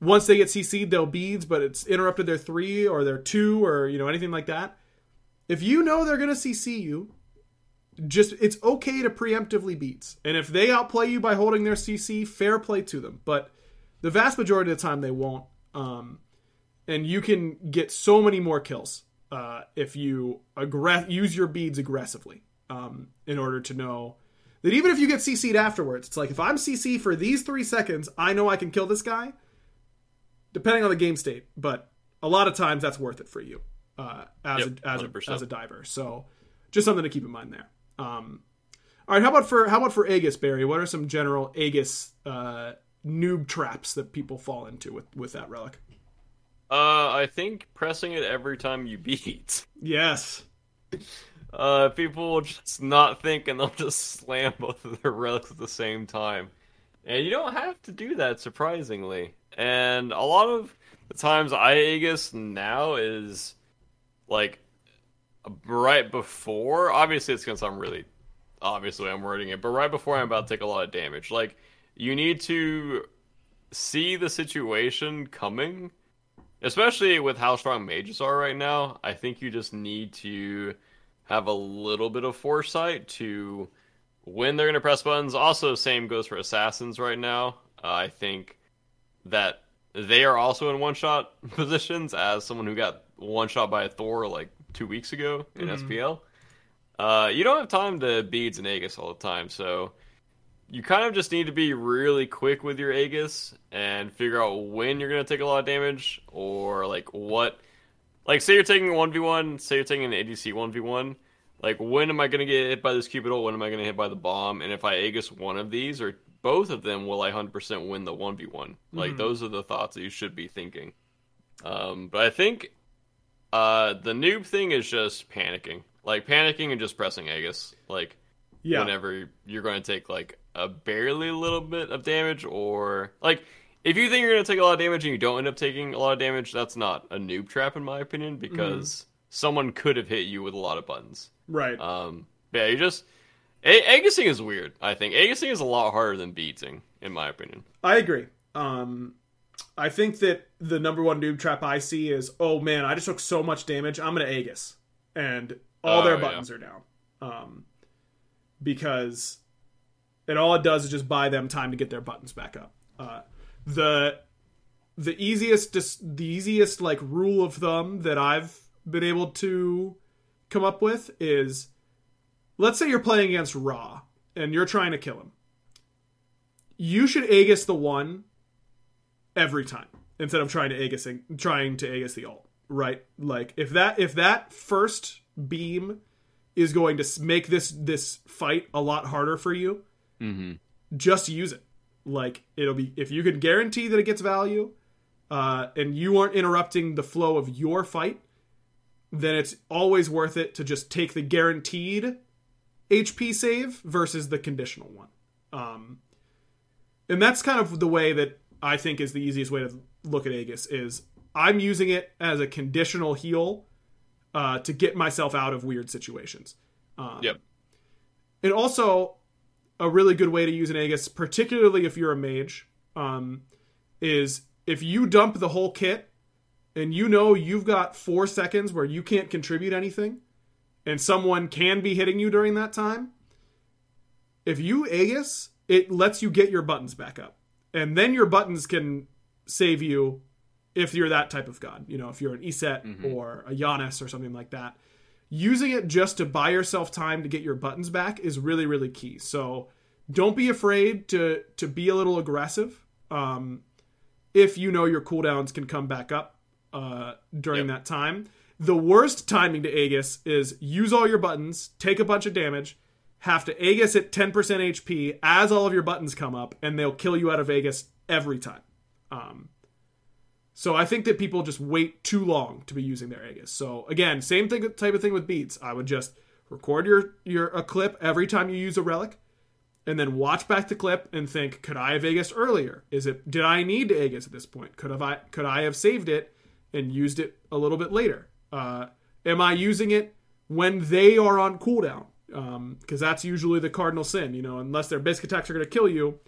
once they get CC'd, they'll beads, but it's interrupted their three or their two or you know anything like that. If you know they're gonna CC you, just it's okay to preemptively beats, and if they outplay you by holding their CC, fair play to them. But the vast majority of the time they won't, um, and you can get so many more kills uh, if you use your beads aggressively um, in order to know that even if you get CC'd afterwards, it's like if I'm CC for these three seconds, I know I can kill this guy depending on the game state, but a lot of times that's worth it for you uh, as Yep, a, as a 100%. as a diver. So just something to keep in mind there. Um, all right, how about for how about for Aegis Barra? What are some general Aegis uh, noob traps that people fall into with with that relic? Uh, I think pressing it every time you beat. Yes, Uh, people will just not think and they'll just slam both of their relics at the same time. And you don't have to do that, surprisingly. And a lot of the times I Aegis now is like right before. Obviously, it's gonna sound really obviously I'm wording it, but right before I'm about to take a lot of damage. Like you need to see the situation coming, especially with how strong mages are right now. I think you just need to have a little bit of foresight to when they're going to press buttons. Also, same goes for assassins right now. Uh, I think that they are also in one shot positions as someone who got one shot by a Thor like two weeks ago in SPL. Uh, you don't have time to beads and Aegis all the time, so you kind of just need to be really quick with your Aegis and figure out when you're going to take a lot of damage or like what like say you're taking a 1v1 say you're taking an adc 1v1 like when am i going to get hit by this cupid ult when am i going to hit by the bomb? And if i aegis one of these or both of them will i 100% win the 1v1 like those are the thoughts that you should be thinking. Um, but i think uh, the noob thing is just panicking. Like panicking and just pressing aegis like yeah, whenever you're going to take like a barely little bit of damage or like if you think you're going to take a lot of damage and you don't end up taking a lot of damage that's not a noob trap in my opinion because someone could have hit you with a lot of buttons. Right. um yeah you just a- Aegising is weird i think. Aegising is a lot harder than beating in my opinion. I agree. Um, I think that the number one noob trap I see is, oh man, I just took so much damage. I'm gonna Aegis, and all Oh, their yeah. buttons are down, um, because and all it does is just buy them time to get their buttons back up. Uh, the the easiest the easiest like rule of thumb that I've been able to come up with is let's say you're playing against Ra and you're trying to kill him. You should Aegis the one every time instead of trying to Aegis trying to Aegis the alt, right? Like if that if that first beam is going to make this this fight a lot harder for you, mm-hmm. just use it. Like it'll be if you can guarantee that it gets value, uh, and you aren't interrupting the flow of your fight, then it's always worth it to just take the guaranteed HP save versus the conditional one. Um, and that's kind of the way that I think is the easiest way to look at Aegis is I'm using it as a conditional heal uh, to get myself out of weird situations. Um, yep. And also, a really good way to use an Aegis, particularly if you're a mage, um, is if you dump the whole kit and you know you've got four seconds where you can't contribute anything and someone can be hitting you during that time, if you Aegis, it lets you get your buttons back up. And then your buttons can save you if you're that type of god. You know, if you're an Iset mm-hmm. or a Janus or something like that. Using it just to buy yourself time to get your buttons back is really, really key. So don't be afraid to to be a little aggressive. Um, if you know your cooldowns can come back up uh, during yep. that time. The worst timing to Aegis is use all your buttons, take a bunch of damage, have to Aegis at 10% HP as all of your buttons come up, and they'll kill you out of Aegis every time. Um, so I think that people just wait too long to be using their Aegis. So again, same thing type of thing with beats. I would just record your your a clip every time you use a relic, and then watch back the clip and think, could I have Aegis earlier? Is it did I need Aegis at this point? Could have I could I have saved it and used it a little bit later? Uh, am I using it when they are on cooldown? Because um, that's usually the cardinal sin. You know, unless their basic attacks are going to kill you,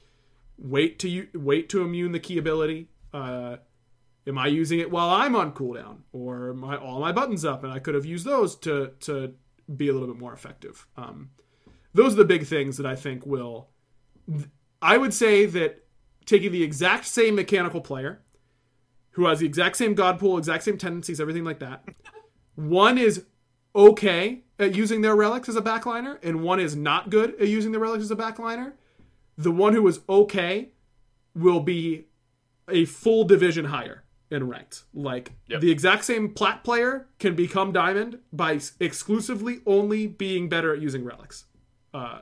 wait to you wait to immune the key ability. Uh, am I using it while I'm on cooldown, or I all my buttons up and I could have used those to to be a little bit more effective? Um, those are the big things that I think will. I would say that taking the exact same mechanical player who has the exact same god pool, exact same tendencies, everything like that. One is okay at using their relics as a backliner, and one is not good at using their relics as a backliner. The one who is okay will be a full division higher in ranked. Like yep. the exact same plat player can become diamond by exclusively only being better at using relics. Uh,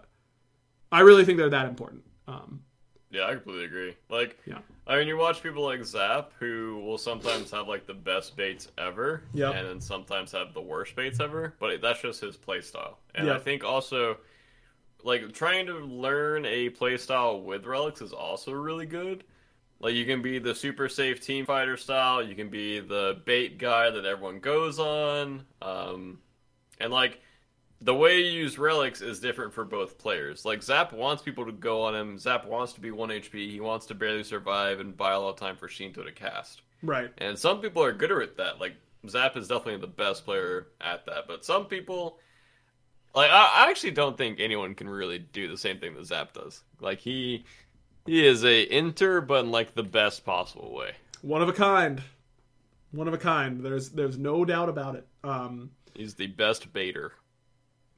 I really think they're that important. Um, yeah, I completely agree. Like, yeah. I mean, you watch people like Zap who will sometimes have like the best baits ever, yeah, and then sometimes have the worst baits ever. But that's just his play style. And yep. I think also, like, trying to learn a playstyle with relics is also really good. Like, you can be the super safe team fighter style. You can be the bait guy that everyone goes on. Um, and like the way you use relics is different for both players. Like Zap wants people to go on him. Zap wants to be one HP. He wants to barely survive and buy a lot of time for Sheento to cast. Right. And some people are good at that. Like Zap is definitely the best player at that. But some people, like I, I actually don't think anyone can really do the same thing that Zap does. Like he, he is a inter, but in like the best possible way. One of a kind. One of a kind. There's there's no doubt about it. Um, He's the best baiter.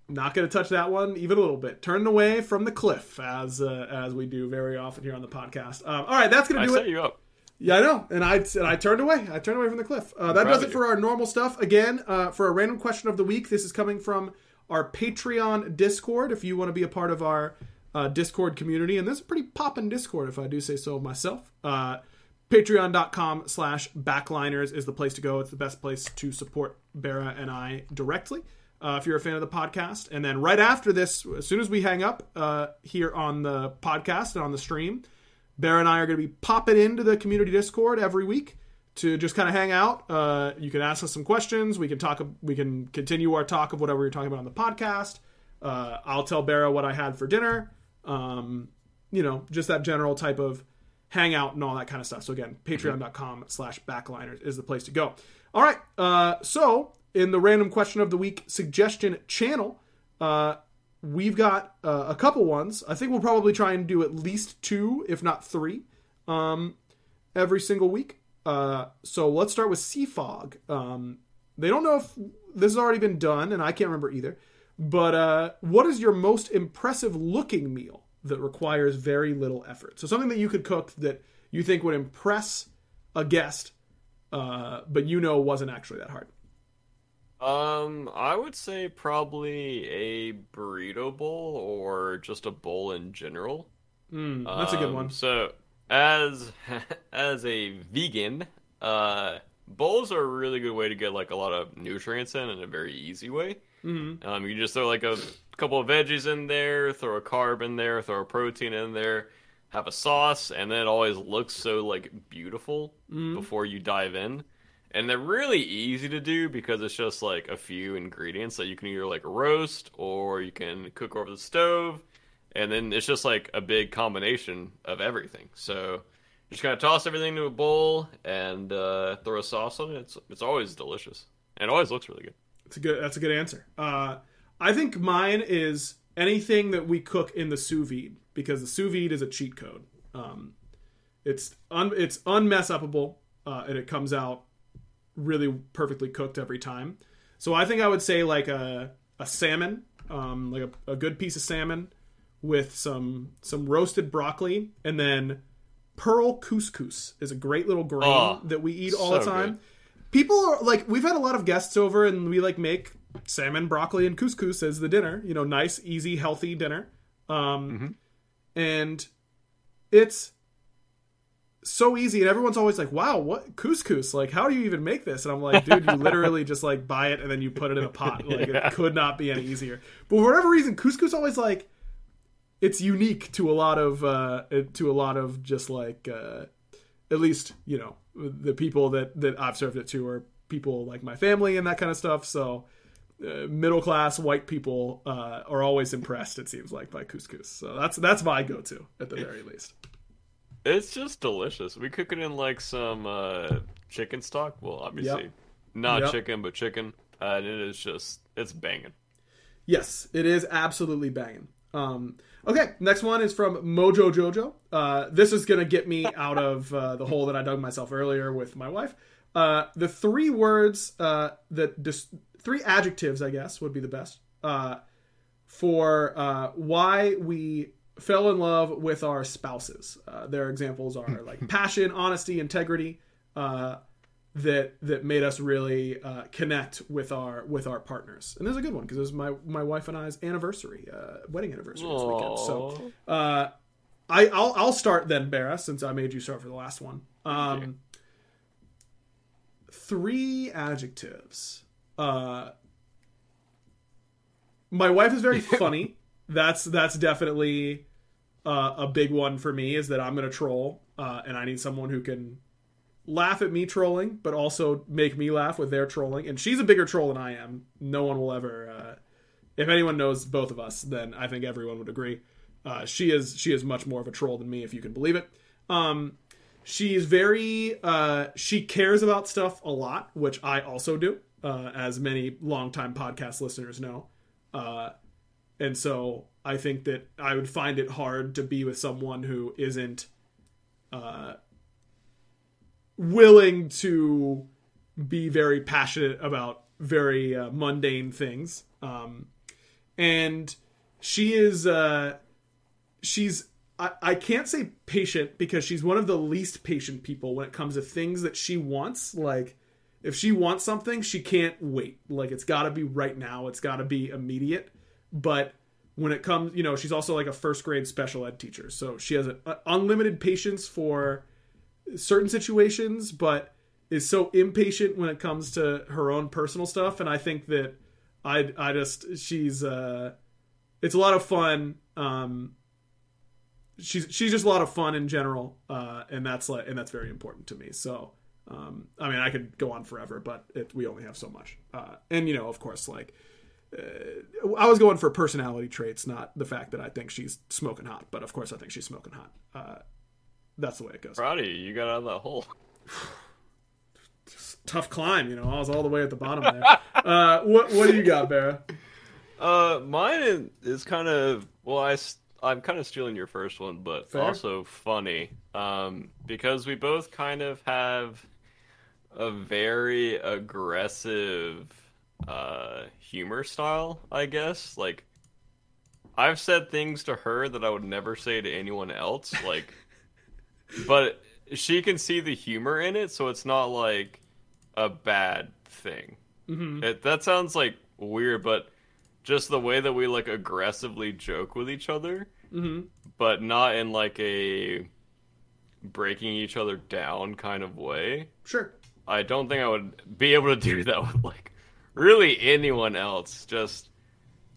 Not going to touch that one even a little bit. Turn away from the cliff, as uh, as we do very often here on the podcast. Um, all right, that's going to do I it. you up. Yeah, I know, and I and I turned away. I turned away from the cliff. Uh, that does it for our normal stuff. Again, uh, for a random question of the week, this is coming from our Patreon Discord. If you want to be a part of our uh, Discord community, and this is a pretty poppin' Discord, if I do say so myself. Uh, Patreon.com slash backliners is the place to go. It's the best place to support Barra and I directly uh, if you're a fan of the podcast. And then right after this, as soon as we hang up uh, here on the podcast and on the stream, Bear and I are going to be popping into the community Discord every week to just kind of hang out. Uh, you can ask us some questions. We can talk. We can continue our talk of whatever we are talking about on the podcast. Uh, I'll tell Barra what I had for dinner. Um, you know, just that general type of hangout and all that kind of stuff. So again, patreon.com slash backliners is the place to go. All right. Uh, so in the random question of the week suggestion channel, uh, we've got uh, a couple ones. I think we'll probably try and do at least two, if not three, um, every single week. Uh, so let's start with Sea Fog. Um, they don't know if this has already been done, and I can't remember either. But uh, what is your most impressive looking meal that requires very little effort? So something that you could cook that you think would impress a guest, uh, but you know wasn't actually that hard. Um, I would say probably a burrito bowl or just a bowl in general. Mm, that's a good Um, one. So, as as a vegan, uh, bowls are a really good way to get like a lot of nutrients in in a very easy way. Mm-hmm. Um, you can just throw like a couple of veggies in there, throw a carb in there, throw a protein in there, have a sauce, and then it always looks so like beautiful Mm-hmm. before you dive in. And they're really easy to do because it's just like a few ingredients that you can either like roast or you can cook over the stove, and then it's just like a big combination of everything. So just kind of toss everything into a bowl and uh, throw a sauce on it. It's it's always delicious and always looks really good. It's a good. That's a good answer. Uh, I think mine is anything that we cook in the sous vide because the sous vide is a cheat code. Um, it's un, it's unmess upable uh, and it comes out really perfectly cooked every time. So I think I would say like a a salmon, um, like a, a good piece of salmon with some some roasted broccoli and then pearl couscous is a great little grain Oh, that we eat all the time. good. people are like we've had a lot of guests over and we like make salmon broccoli and couscous as the dinner you know nice easy healthy dinner. Um and it's so easy and everyone's always like wow what couscous? Like how do you even make this? And i'm like dude you literally just like buy it and then you put it in a pot. Like Yeah. it could not be any easier. But for whatever reason couscous always like it's unique to a lot of uh to a lot of just like uh at least you know the people that that I've served it to are people like my family and that kind of stuff. So uh, middle class white people uh, are always impressed. It seems like by couscous. So that's that's my go to at the very least. It's just delicious. We cook it in like some uh, chicken stock. Well, obviously Yep. not Yep. chicken, but chicken. Uh, and it is just it's banging. Yes, it is absolutely banging. Um, okay, next one is from Mojo Jojo. Uh, this is gonna get me out of uh, the hole that I dug myself earlier with my wife. Uh, the three words uh, that dis- three adjectives, I guess, would be the best uh, for uh, why we fell in love with our spouses. Uh, their examples are like passion, honesty, integrity. That that made us really uh, connect with our with our partners. And there's a good one because it was my my wife and I's anniversary, uh, wedding anniversary this weekend. So uh, I I'll I'll start then, Barra, since I made you start for the last one. Um, Three adjectives. Uh, my wife is very funny. that's that's definitely uh, a big one for me. Is that I'm going to troll, uh, and I need someone who can laugh at me trolling, but also make me laugh with their trolling. And she's a bigger troll than I am. No one will ever. Uh, if anyone knows both of us, then I think everyone would agree. Uh, she is she is much more of a troll than me, if you can believe it. Um, she's very uh, she cares about stuff a lot, which I also do, uh, as many longtime podcast listeners know. Uh, and so I think that I would find it hard to be with someone who isn't uh, willing to be very passionate about very uh, mundane things. Um, and she is, uh, she's, I, I can't say patient because she's one of the least patient people when it comes to things that she wants. Like, if she wants something, she can't wait. Like, it's got to be right now, it's got to be immediate. But when it comes, you know, she's also like a first grade special ed teacher. So she has unlimited patience for certain situations, but is so impatient when it comes to her own personal stuff. And I think that I, I just, she's, uh, it's a lot of fun. Um, she's, she's just a lot of fun in general. Uh, and that's like, and that's very important to me. So, um, I mean, I could go on forever, but it, we only have so much. Uh, and you know, of course, like, uh, I was going for personality traits, not the fact that I think she's smoking hot. But of course, I think she's smoking hot. Uh, that's the way it goes. Proud of you. You got out of that hole. Tough climb, you know. I was all the way at the bottom there. uh, what What do you got, Barra? Uh, mine is, kind of well, I am kind of stealing your first one, but Fair. also funny. Um, because we both kind of have a very aggressive uh, humor style, I guess. Like, I've said things to her that I would never say to anyone else. Like, but she can see the humor in it, so it's not like a bad thing. Mm-hmm. It, that sounds like weird, but just the way that we like aggressively joke with each other, Mm-hmm. but not in like a breaking each other down kind of way. Sure. I don't think I would be able to do that with like really anyone else. Just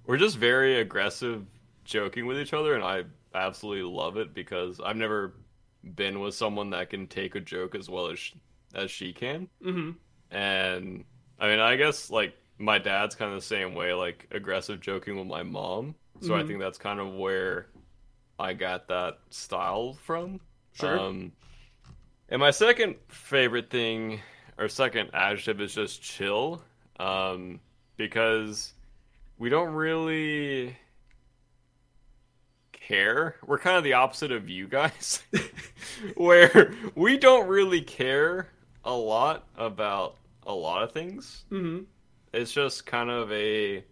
we're just very aggressive joking with each other and I absolutely love it because I've never been with someone that can take a joke as well as sh- as she can. Mm-hmm. And I mean, I guess like my dad's kind of the same way, like aggressive joking with my mom. So I Mhm. think that's kind of where I got that style from. Sure. Um, and my second favorite thing, or second adjective, is just chill. Um, because we don't really care. We're kind of the opposite of you guys, where we don't really care a lot about a lot of things. Mm-hmm. It's just kind of a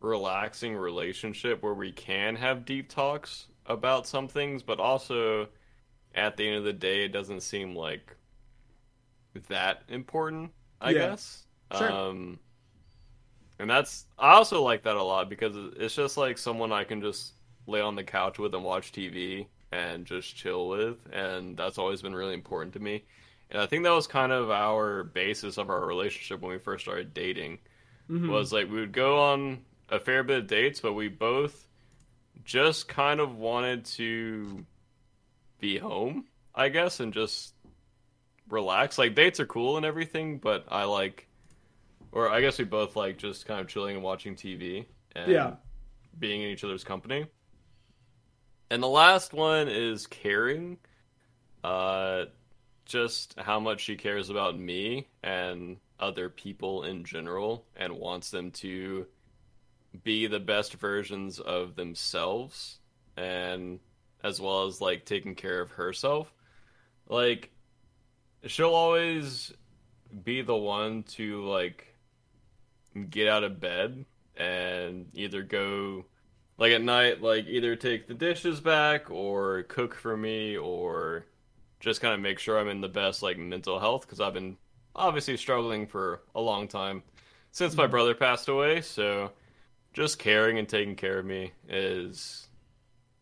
relaxing relationship where we can have deep talks about some things, but also at the end of the day, it doesn't seem like that important. I Yeah. guess. Sure. Um, and that's I also like that a lot because it's just like someone I can just lay on the couch with and watch TV and just chill with, and that's always been really important to me. And I think that was kind of our basis of our relationship when we first started dating. Mm-hmm. Was like we would go on a fair bit of dates, but we both just kind of wanted to be home, I guess, and just relax. Like dates are cool and everything, but I like, or I guess we both like just kind of chilling and watching TV and Yeah. being in each other's company. And the last one is caring. Uh, just how much she cares about me and other people in general and wants them to be the best versions of themselves and as well as like taking care of herself. Like she'll always be the one to like get out of bed and either go like at night like either take the dishes back or cook for me or just kind of make sure I'm in the best like mental health because I've been obviously struggling for a long time since my brother passed away. So just caring and taking care of me is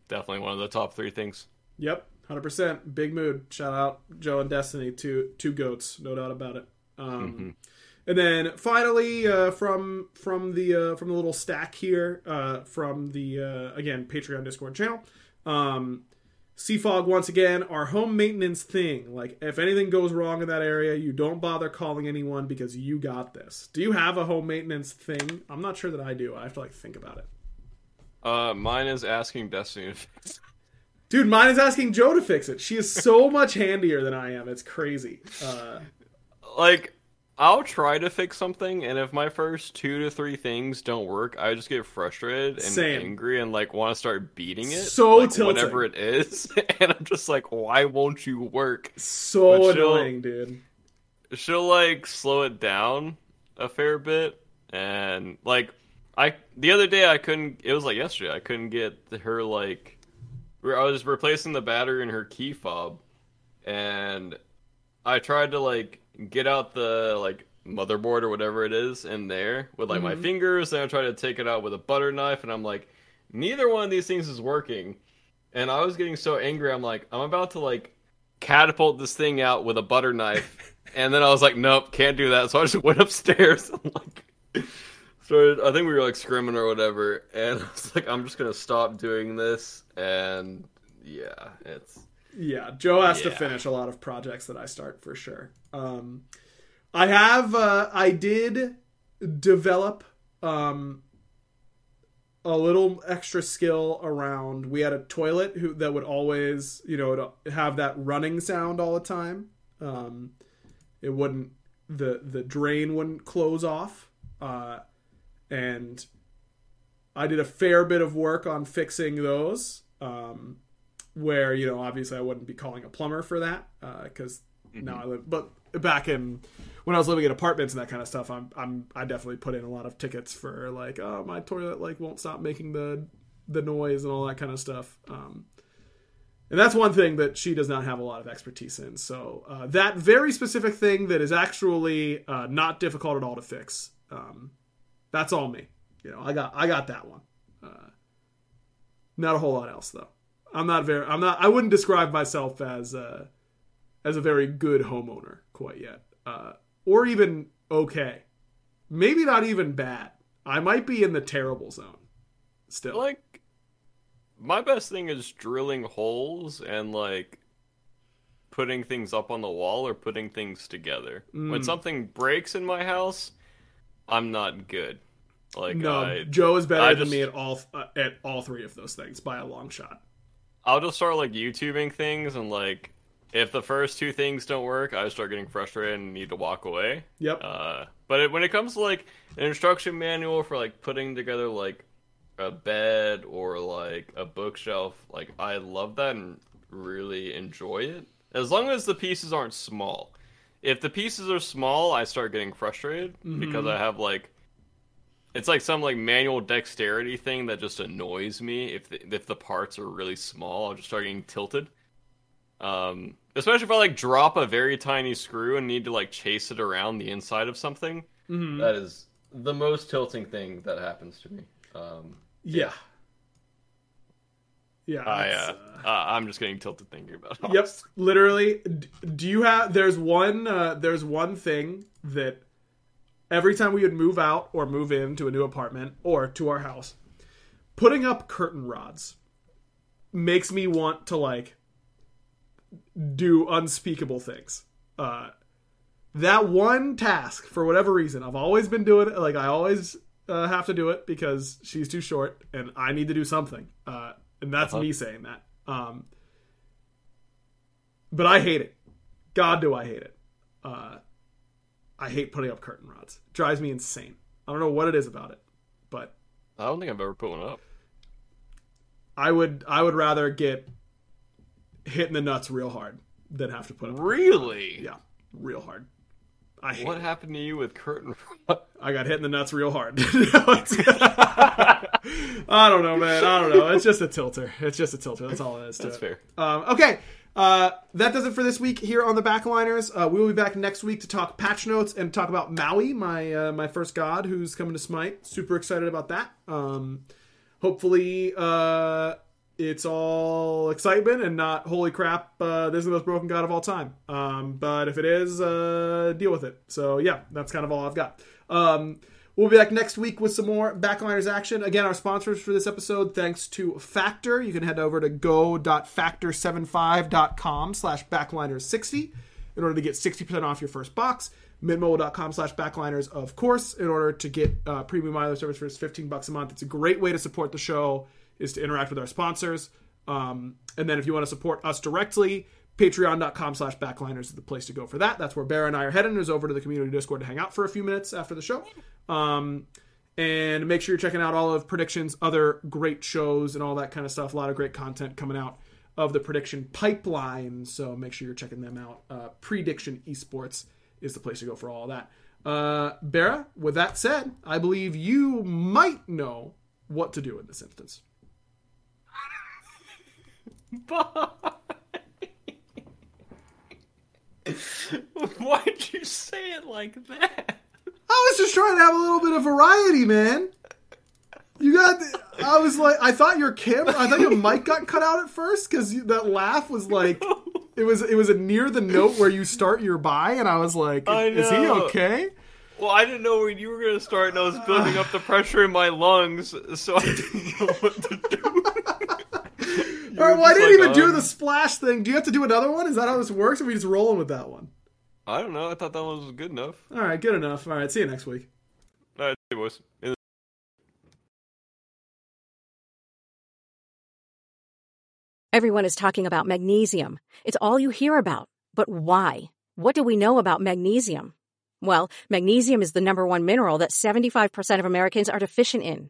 definitely one of the top three things. Yep, hundred percent. Big mood. Shout out Joe and Destiny, two two goats, no doubt about it. Um, Mhm. And then finally, uh, from from the uh, from the little stack here, uh, from the uh, again Patreon Discord channel, um, Seafog once again, our home maintenance thing. Like if anything goes wrong in that area, you don't bother calling anyone because you got this. Do you have a home maintenance thing? I'm not sure that I do. I have to like think about it. Uh, mine is asking Destiny to fix. Dude, mine is asking Joe to fix it. She is so much handier than I am. It's crazy. Uh, Like, I'll try to fix something, and if my first two to three things don't work, I just get frustrated and Same. angry and like want to start beating it. So like, tilting. whatever it is, and I'm just like, why won't you work? so annoying, dude. she'll like slow it down a fair bit and like i the other day i couldn't it was like yesterday i couldn't get her like i was replacing the battery in her key fob and i tried to like get out the like motherboard or whatever it is in there with like my Mhm. fingers and i tried to take it out with a butter knife and i'm like neither one of these things is working and i was getting so angry i'm like i'm about to like catapult this thing out with a butter knife and then I was like, nope, can't do that. So I just went upstairs and like started. I think we were like scrimming or whatever, and I was like, I'm just gonna stop doing this. And yeah, it's Yeah, Joe has to finish a lot of projects that I start for sure. Um, I have, uh, I did develop um, a little extra skill around. We had a toilet who that would always, you know, have that running sound all the time. Um, it wouldn't the the drain wouldn't close off, uh, and I did a fair bit of work on fixing those. Um, where you know obviously I wouldn't be calling a plumber for that because now I live, but back in when I was living in apartments and that kind of stuff, I'm I'm I definitely put in a lot of tickets for like oh my toilet like won't stop making the the noise and all that kind of stuff. Um, and that's one thing that she does not have a lot of expertise in. So uh, that very specific thing that is actually uh, not difficult at all to fix. Um, that's all me. You know, I got I got that one. Uh, not a whole lot else though. I'm not very. I'm not. I wouldn't describe myself as uh, as a very good homeowner quite yet, uh, or even okay. Maybe not even bad. I might be in the terrible zone. Still, Like, my best thing is drilling holes and like putting things up on the wall or putting things together. Mm. When something breaks in my house, I'm not good. Like, no, I, Joe is better I than just- me at all uh, at all three of those things by a long shot. I'll just start like YouTubing things and like if the first two things don't work, I start getting frustrated and need to walk away. Yep. Uh, but it, when it comes to like an instruction manual for like putting together like a bed or like a bookshelf, like I love that and really enjoy it. As long as the pieces aren't small. If the pieces are small, I start getting frustrated because I have like it's like some like manual dexterity thing that just annoys me. If the, if the parts are really small, I'll just start getting tilted. Um, especially if I like drop a very tiny screw and need to like chase it around the inside of something. That is the most tilting thing that happens to me. Um, Yeah. Yeah. I it's, uh, uh, I'm just getting tilted thinking about it. Yep, literally. Do you have? There's one. Uh, there's one thing that every time we would move out or move into a new apartment or to our house, putting up curtain rods makes me want to like do unspeakable things. Uh, that one task, for whatever reason, I've always been doing it. Like I always uh, have to do it because she's too short, and I need to do something. Uh, and that's me saying that. Um, but I hate it. God, do I hate it. Uh, I hate putting up curtain rods. It drives me insane. I don't know what it is about it, but I don't think I've ever put one up. I would I would rather get hit in the nuts real hard than have to put up. Really? Yeah, real hard. I hate What it. happened to you with curtain? I got hit in the nuts real hard. I don't know, man. I don't know. It's just a tilter. It's just a tilter. That's all it is. To That's it. fair. Um, okay. Uh, that does it for this week here on the Backliners. Uh, we will be back next week to talk patch notes and talk about Maui, my uh, my first god who's coming to Smite. Super excited about that. Um, hopefully, uh, it's all excitement and not holy crap. Uh, this is the most broken god of all time. Um, but if it is, deal with it. So yeah, that's kind of all I've got. Um, We'll be back next week with some more Backliners action. Again, our sponsors for this episode, thanks to Factor. You can head over to go.factor75.com slash backliners60 in order to get 60% off your first box. Mintmobile.com slash backliners, of course, in order to get uh, premium mileage service for just 15 bucks a month. It's a great way to support the show, is to interact with our sponsors. Um, and then if you want to support us directly, patreon.com slash backliners is the place to go for that. That's where Bear and I are heading, is over to the community Discord to hang out for a few minutes after the show. Um, and make sure you're checking out all of Prediction's other great shows and all that kind of stuff. A lot of great content coming out of the Prediction pipeline. So make sure you're checking them out. Uh, Prediction Esports is the place to go for all that. Uh, Barra, with that said, I believe you might know what to do in this instance. Why'd you say it like that? I was just trying to have a little bit of variety, man. You got. I was like, I thought your camera, I thought your mic got cut out at first because that laugh was like, it was it was a near the note where you start your buy, and I was like, I is he okay? Well, I didn't know when you were gonna start, and I was building up the pressure in my lungs, so I didn't know what to do. All right, well, I didn't like, even do um, the splash thing. Do you have to do another one? Is that how this works? Or are we just rolling with that one? I don't know. I thought that one was good enough. All right, good enough. All right, see you next week. All right, hey, boys. In Everyone is talking about magnesium. It's all you hear about. But why? What do we know about magnesium? Well, magnesium is the number one mineral that 75% of Americans are deficient in.